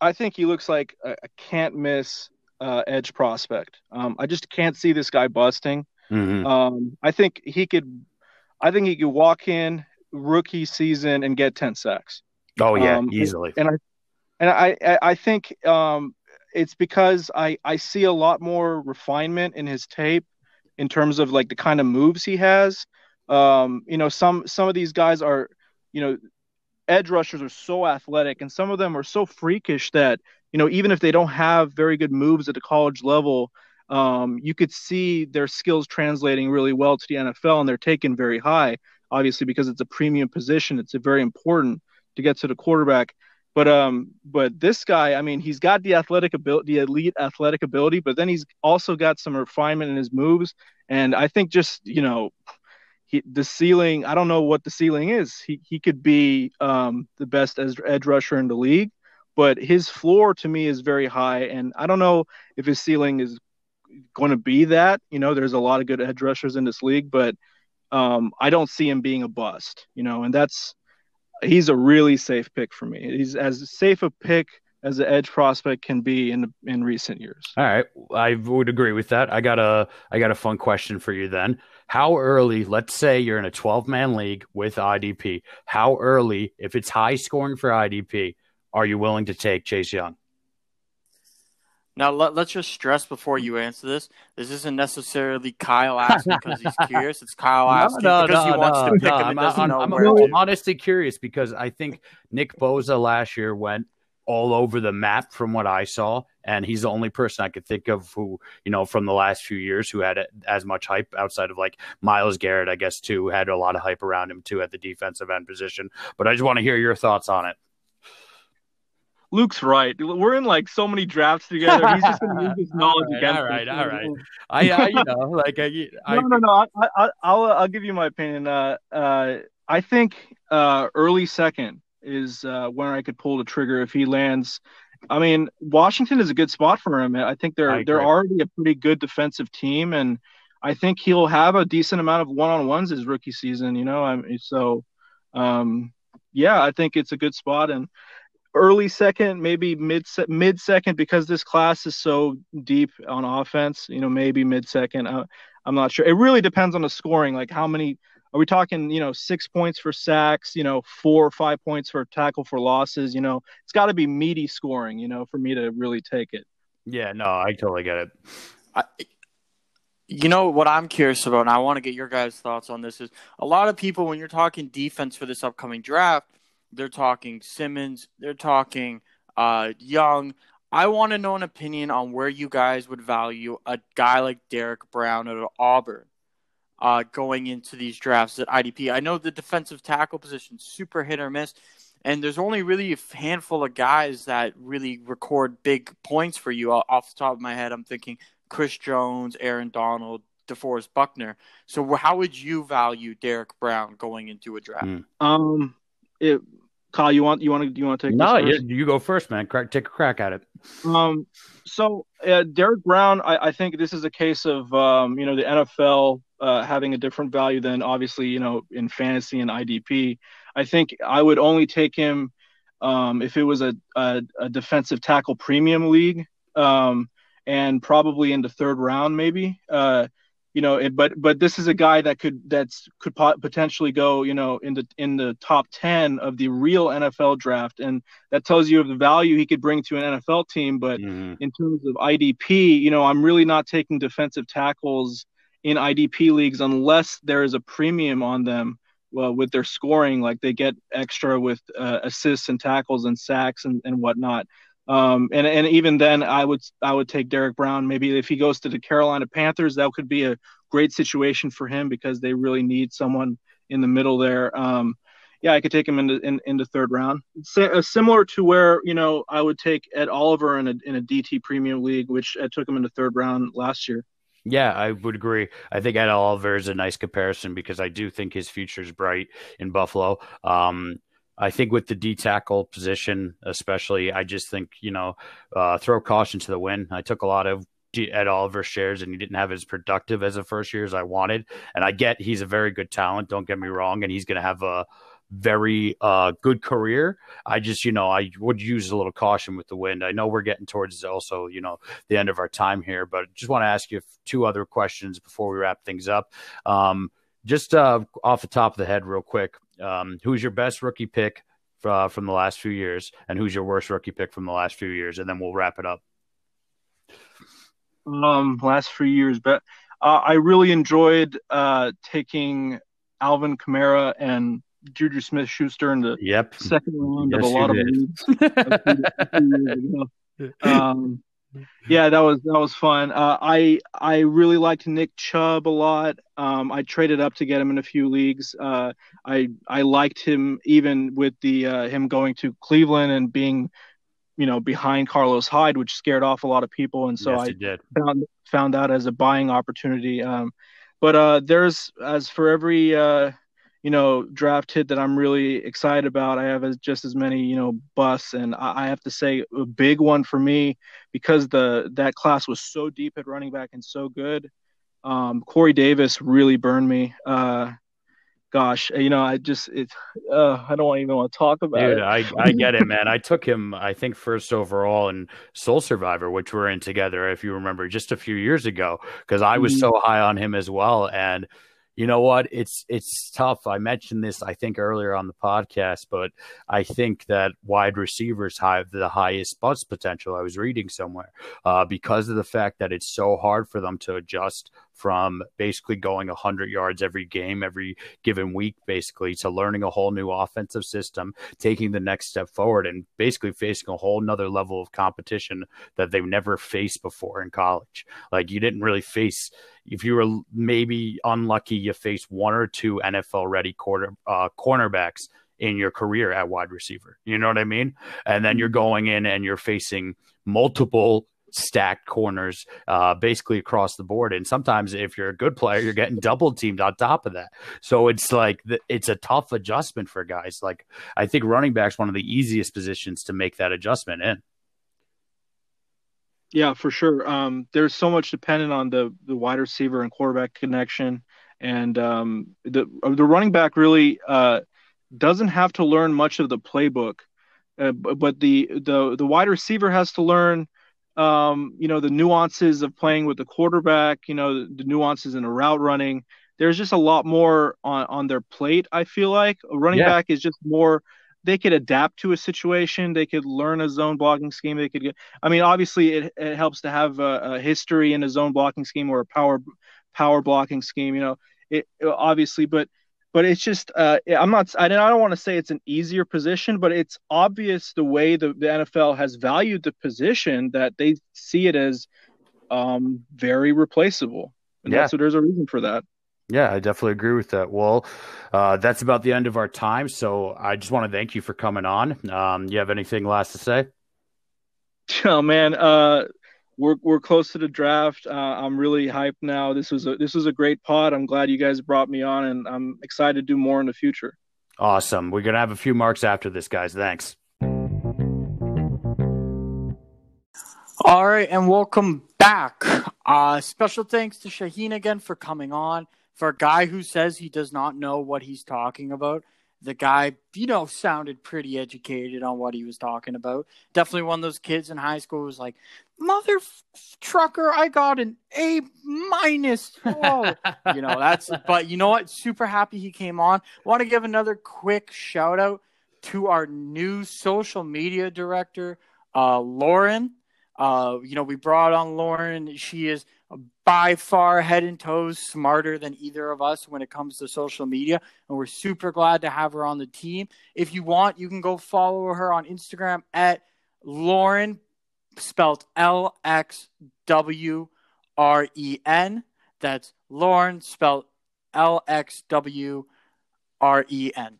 I think he looks like a, can't miss uh, edge prospect. Um, I just can't see this guy busting. Mm-hmm. Um, I think he could. I think he could walk in rookie season and get ten sacks. Oh yeah, um, easily. And, and I and I I think um, it's because I I see a lot more refinement in his tape in terms of like the kind of moves he has. Um, you know, some some of these guys are, you know, edge rushers are so athletic, and some of them are so freakish that you know even if they don't have very good moves at the college level, um, you could see their skills translating really well to the NFL, and they're taken very high. Obviously, because it's a premium position, it's a very important to get to the quarterback. But um, but this guy, I mean, he's got the athletic ability, the elite athletic ability, but then he's also got some refinement in his moves. And I think just you know, he, the ceiling. I don't know what the ceiling is. He he could be um, the best as edge rusher in the league, but his floor to me is very high, and I don't know if his ceiling is going to be that. You know, there's a lot of good edge rushers in this league, but um, I don't see him being a bust. You know, and that's he's a really safe pick for me. He's as safe a pick as an edge prospect can be in in recent years. All right, I would agree with that. I got a I got a fun question for you then. How early, let's say you're in a 12 man league with IDP, how early, if it's high scoring for IDP, are you willing to take Chase Young? Now let, us just stress before you answer this. This isn't necessarily Kyle asking (laughs) because he's curious. It's Kyle asking no, because no, he wants to pick him I'm, know I'm, I'm honestly curious because I think Nick Bosa last year went all over the map from what I saw, and he's the only person I could think of who you know from the last few years who had as much hype outside of like Myles Garrett, I guess too, had a lot of hype around him too at the defensive end position. But I just want to hear your thoughts on it. Luke's right. We're in like so many drafts together. He's just going to use his (laughs) knowledge all right, against All right, all right. I, I, you know, like I, I no, no, no. I, I, I'll, I'll give you my opinion. Uh, uh, I think uh, early second is uh, where I could pull the trigger if he lands. I mean, Washington is a good spot for him. I think they're they're already a pretty good defensive team, and I think he'll have a decent amount of one on ones his rookie season. You know, I mean, so um, yeah, I think it's a good spot and early second, maybe mid mid second because this class is so deep on offense. You know, maybe mid second. Uh, I'm not sure. It really depends on the scoring. Like how many are we talking? You know, six points for sacks. You know, four or five points for tackle for losses. You know, it's got to be meaty scoring. You know, for me to really take it. Yeah, no, I totally get it. I, you know what I'm curious about, and I want to get your guys' thoughts on this. Is a lot of people when you're talking defense for this upcoming draft they're talking Simmons. They're talking uh, Young. I want to know an opinion on where you guys would value a guy like Derrick Brown at Auburn uh, going into these drafts at IDP. I know the defensive tackle position super hit or miss, and there's only really a handful of guys that really record big points for you. Off the top of my head, I'm thinking Chris Jones, Aaron Donald, DeForest Buckner. So, how would you value Derrick Brown going into a draft? Mm. Um, it, Kyle, you want you want to you want to take no? You, you, go first, man. Crack, take a crack at it. Um, so uh, Derrick Brown, I, I, think this is a case of um, you know the NFL uh, having a different value than obviously you know in fantasy and IDP. I think I would only take him um, if it was a, a, a defensive tackle premium league, um, and probably in the third round maybe. Uh, you know, it, but but this is a guy that could that's could potentially go, you know, in the in the top ten of the real NFL draft, and that tells you of the value he could bring to an NFL team. But mm-hmm. in terms of IDP, you know, I'm really not taking defensive tackles in IDP leagues unless there is a premium on them. Well, with their scoring, like they get extra with uh, assists and tackles and sacks and, and whatnot. Um, and and even then, I would I would take Derrick Brown. Maybe if he goes to the Carolina Panthers, that could be a great situation for him because they really need someone in the middle there. Um, yeah, I could take him into in, into third round. Uh, similar to where you know I would take Ed Oliver in a in a DT Premium League, which I took him in the third round last year. Yeah, I would agree. I think Ed Oliver is a nice comparison because I do think his future is bright in Buffalo. Um, I think with the D tackle position, especially, I just think you know uh, throw caution to the wind. I took a lot of Ed Oliver shares, and he didn't have as productive as a first year as I wanted. And I get he's a very good talent. Don't get me wrong, and he's going to have a very uh, good career. I just, you know, I would use a little caution with the wind. I know we're getting towards also, you know, the end of our time here, but just want to ask you two other questions before we wrap things up. Um, just uh, off the top of the head, real quick, um, who's your best rookie pick uh, from the last few years, and who's your worst rookie pick from the last few years, and then we'll wrap it up. Um, last few years, but uh, I really enjoyed uh, taking Alvin Kamara and Juju Smith Schuster in the yep. second round yes, of a lot of leagues. (laughs) (laughs) um, yeah, that was that was fun. Uh, I I really liked Nick Chubb a lot. Um, I traded up to get him in a few leagues. Uh, I I liked him even with the uh, him going to Cleveland and being, you know, behind Carlos Hyde, which scared off a lot of people. And so yes, I found found that as a buying opportunity. Um, but uh, there's as for every uh, you know, draft hit that I'm really excited about. I have as, just as many, you know, busts, and I, I, have to say a big one for me because the that class was so deep at running back and so good. Um, Corey Davis really burned me. Uh, gosh, you know, I just it's uh, I don't even want to talk about Dude, it. I, I get it, man. I took him, I think, first overall in Soul Survivor, which we're in together, if you remember, just a few years ago, because I was Mhm. so high on him as well. And you know what? It's it's tough. I mentioned this, I think, earlier on the podcast, but I think that wide receivers have the highest bust potential. I was reading somewhere uh, because of the fact that it's so hard for them to adjust from basically going 100 yards every game, every given week, basically, to learning a whole new offensive system, taking the next step forward, and basically facing a whole nother level of competition that they've never faced before in college. Like, you didn't really face, if you were maybe unlucky, you faced one or two NFL ready quarter uh, cornerbacks in your career at wide receiver. You know what I mean? And then you're going in and you're facing multiple stacked corners uh, basically across the board. And sometimes if you're a good player, you're getting double teamed on top of that. So it's like it's a tough adjustment for guys. Like I think running back's one of the easiest positions to make that adjustment in. Yeah, for sure. Um, there's so much dependent on the the wide receiver and quarterback connection, and um, the the running back really uh, doesn't have to learn much of the playbook, uh, but the the the wide receiver has to learn, um, you know, the nuances of playing with the quarterback. You know, the, the nuances in a route running. There's just a lot more on on their plate. I feel like a running Yeah. back is just more. They could adapt to a situation. They could learn a zone blocking scheme. They could get I mean, obviously, it, it helps to have a, a history in a zone blocking scheme or a power power blocking scheme. You know, it obviously, but but it's just uh, I'm not I don't, want to say it's an easier position, but it's obvious the way the, the NFL has valued the position that they see it as um, very replaceable, and Yeah. that's so there's a reason for that. Yeah, I definitely agree with that. Well, uh, that's about the end of our time. So I just want to thank you for coming on. Um, you have anything last to say? (laughs) Oh man, uh, we're we're close to the draft. Uh, I'm really hyped now. This was a this was a great pod. I'm glad you guys brought me on, and I'm excited to do more in the future. Awesome. We're going to have a few marks after this, guys. Thanks. All right, and welcome back. Uh, special thanks to Shaheen again for coming on. For a guy who says he does not know what he's talking about, the guy, you know, sounded pretty educated on what he was talking about. Definitely one of those kids in high school who was like, "Mother f- trucker, I got an A minus." Whoa, (laughs) you know that's. But you know what? Super happy he came on. Want to give another quick shout out to our new social media director, uh, Lauren. Uh, you know, we brought on Lauren. She is by far head and toes smarter than either of us when it comes to social media, and we're super glad to have her on the team. If you want, you can go follow her on Instagram at Lauren, spelled L X W R E N. That's Lauren, spelled L X W R E N.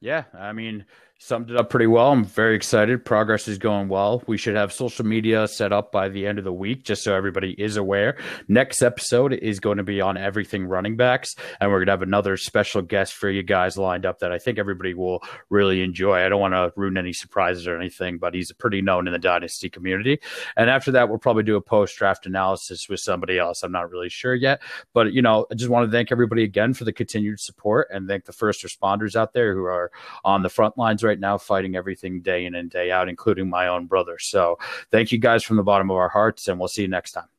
Yeah, I mean, summed it up pretty well. I'm very excited. Progress is going well. We should have social media set up by the end of the week, just so everybody is aware. Next episode is going to be on everything running backs, and we're going to have another special guest for you guys lined up that I think everybody will really enjoy. I don't want to ruin any surprises or anything, but he's pretty known in the Dynasty community. And after that, we'll probably do a post draft analysis with somebody else. I'm not really sure yet, but you know, I just want to thank everybody again for the continued support and thank the first responders out there who are on the front lines right now, fighting everything day in and day out, including my own brother. So thank you guys from the bottom of our hearts, and we'll see you next time.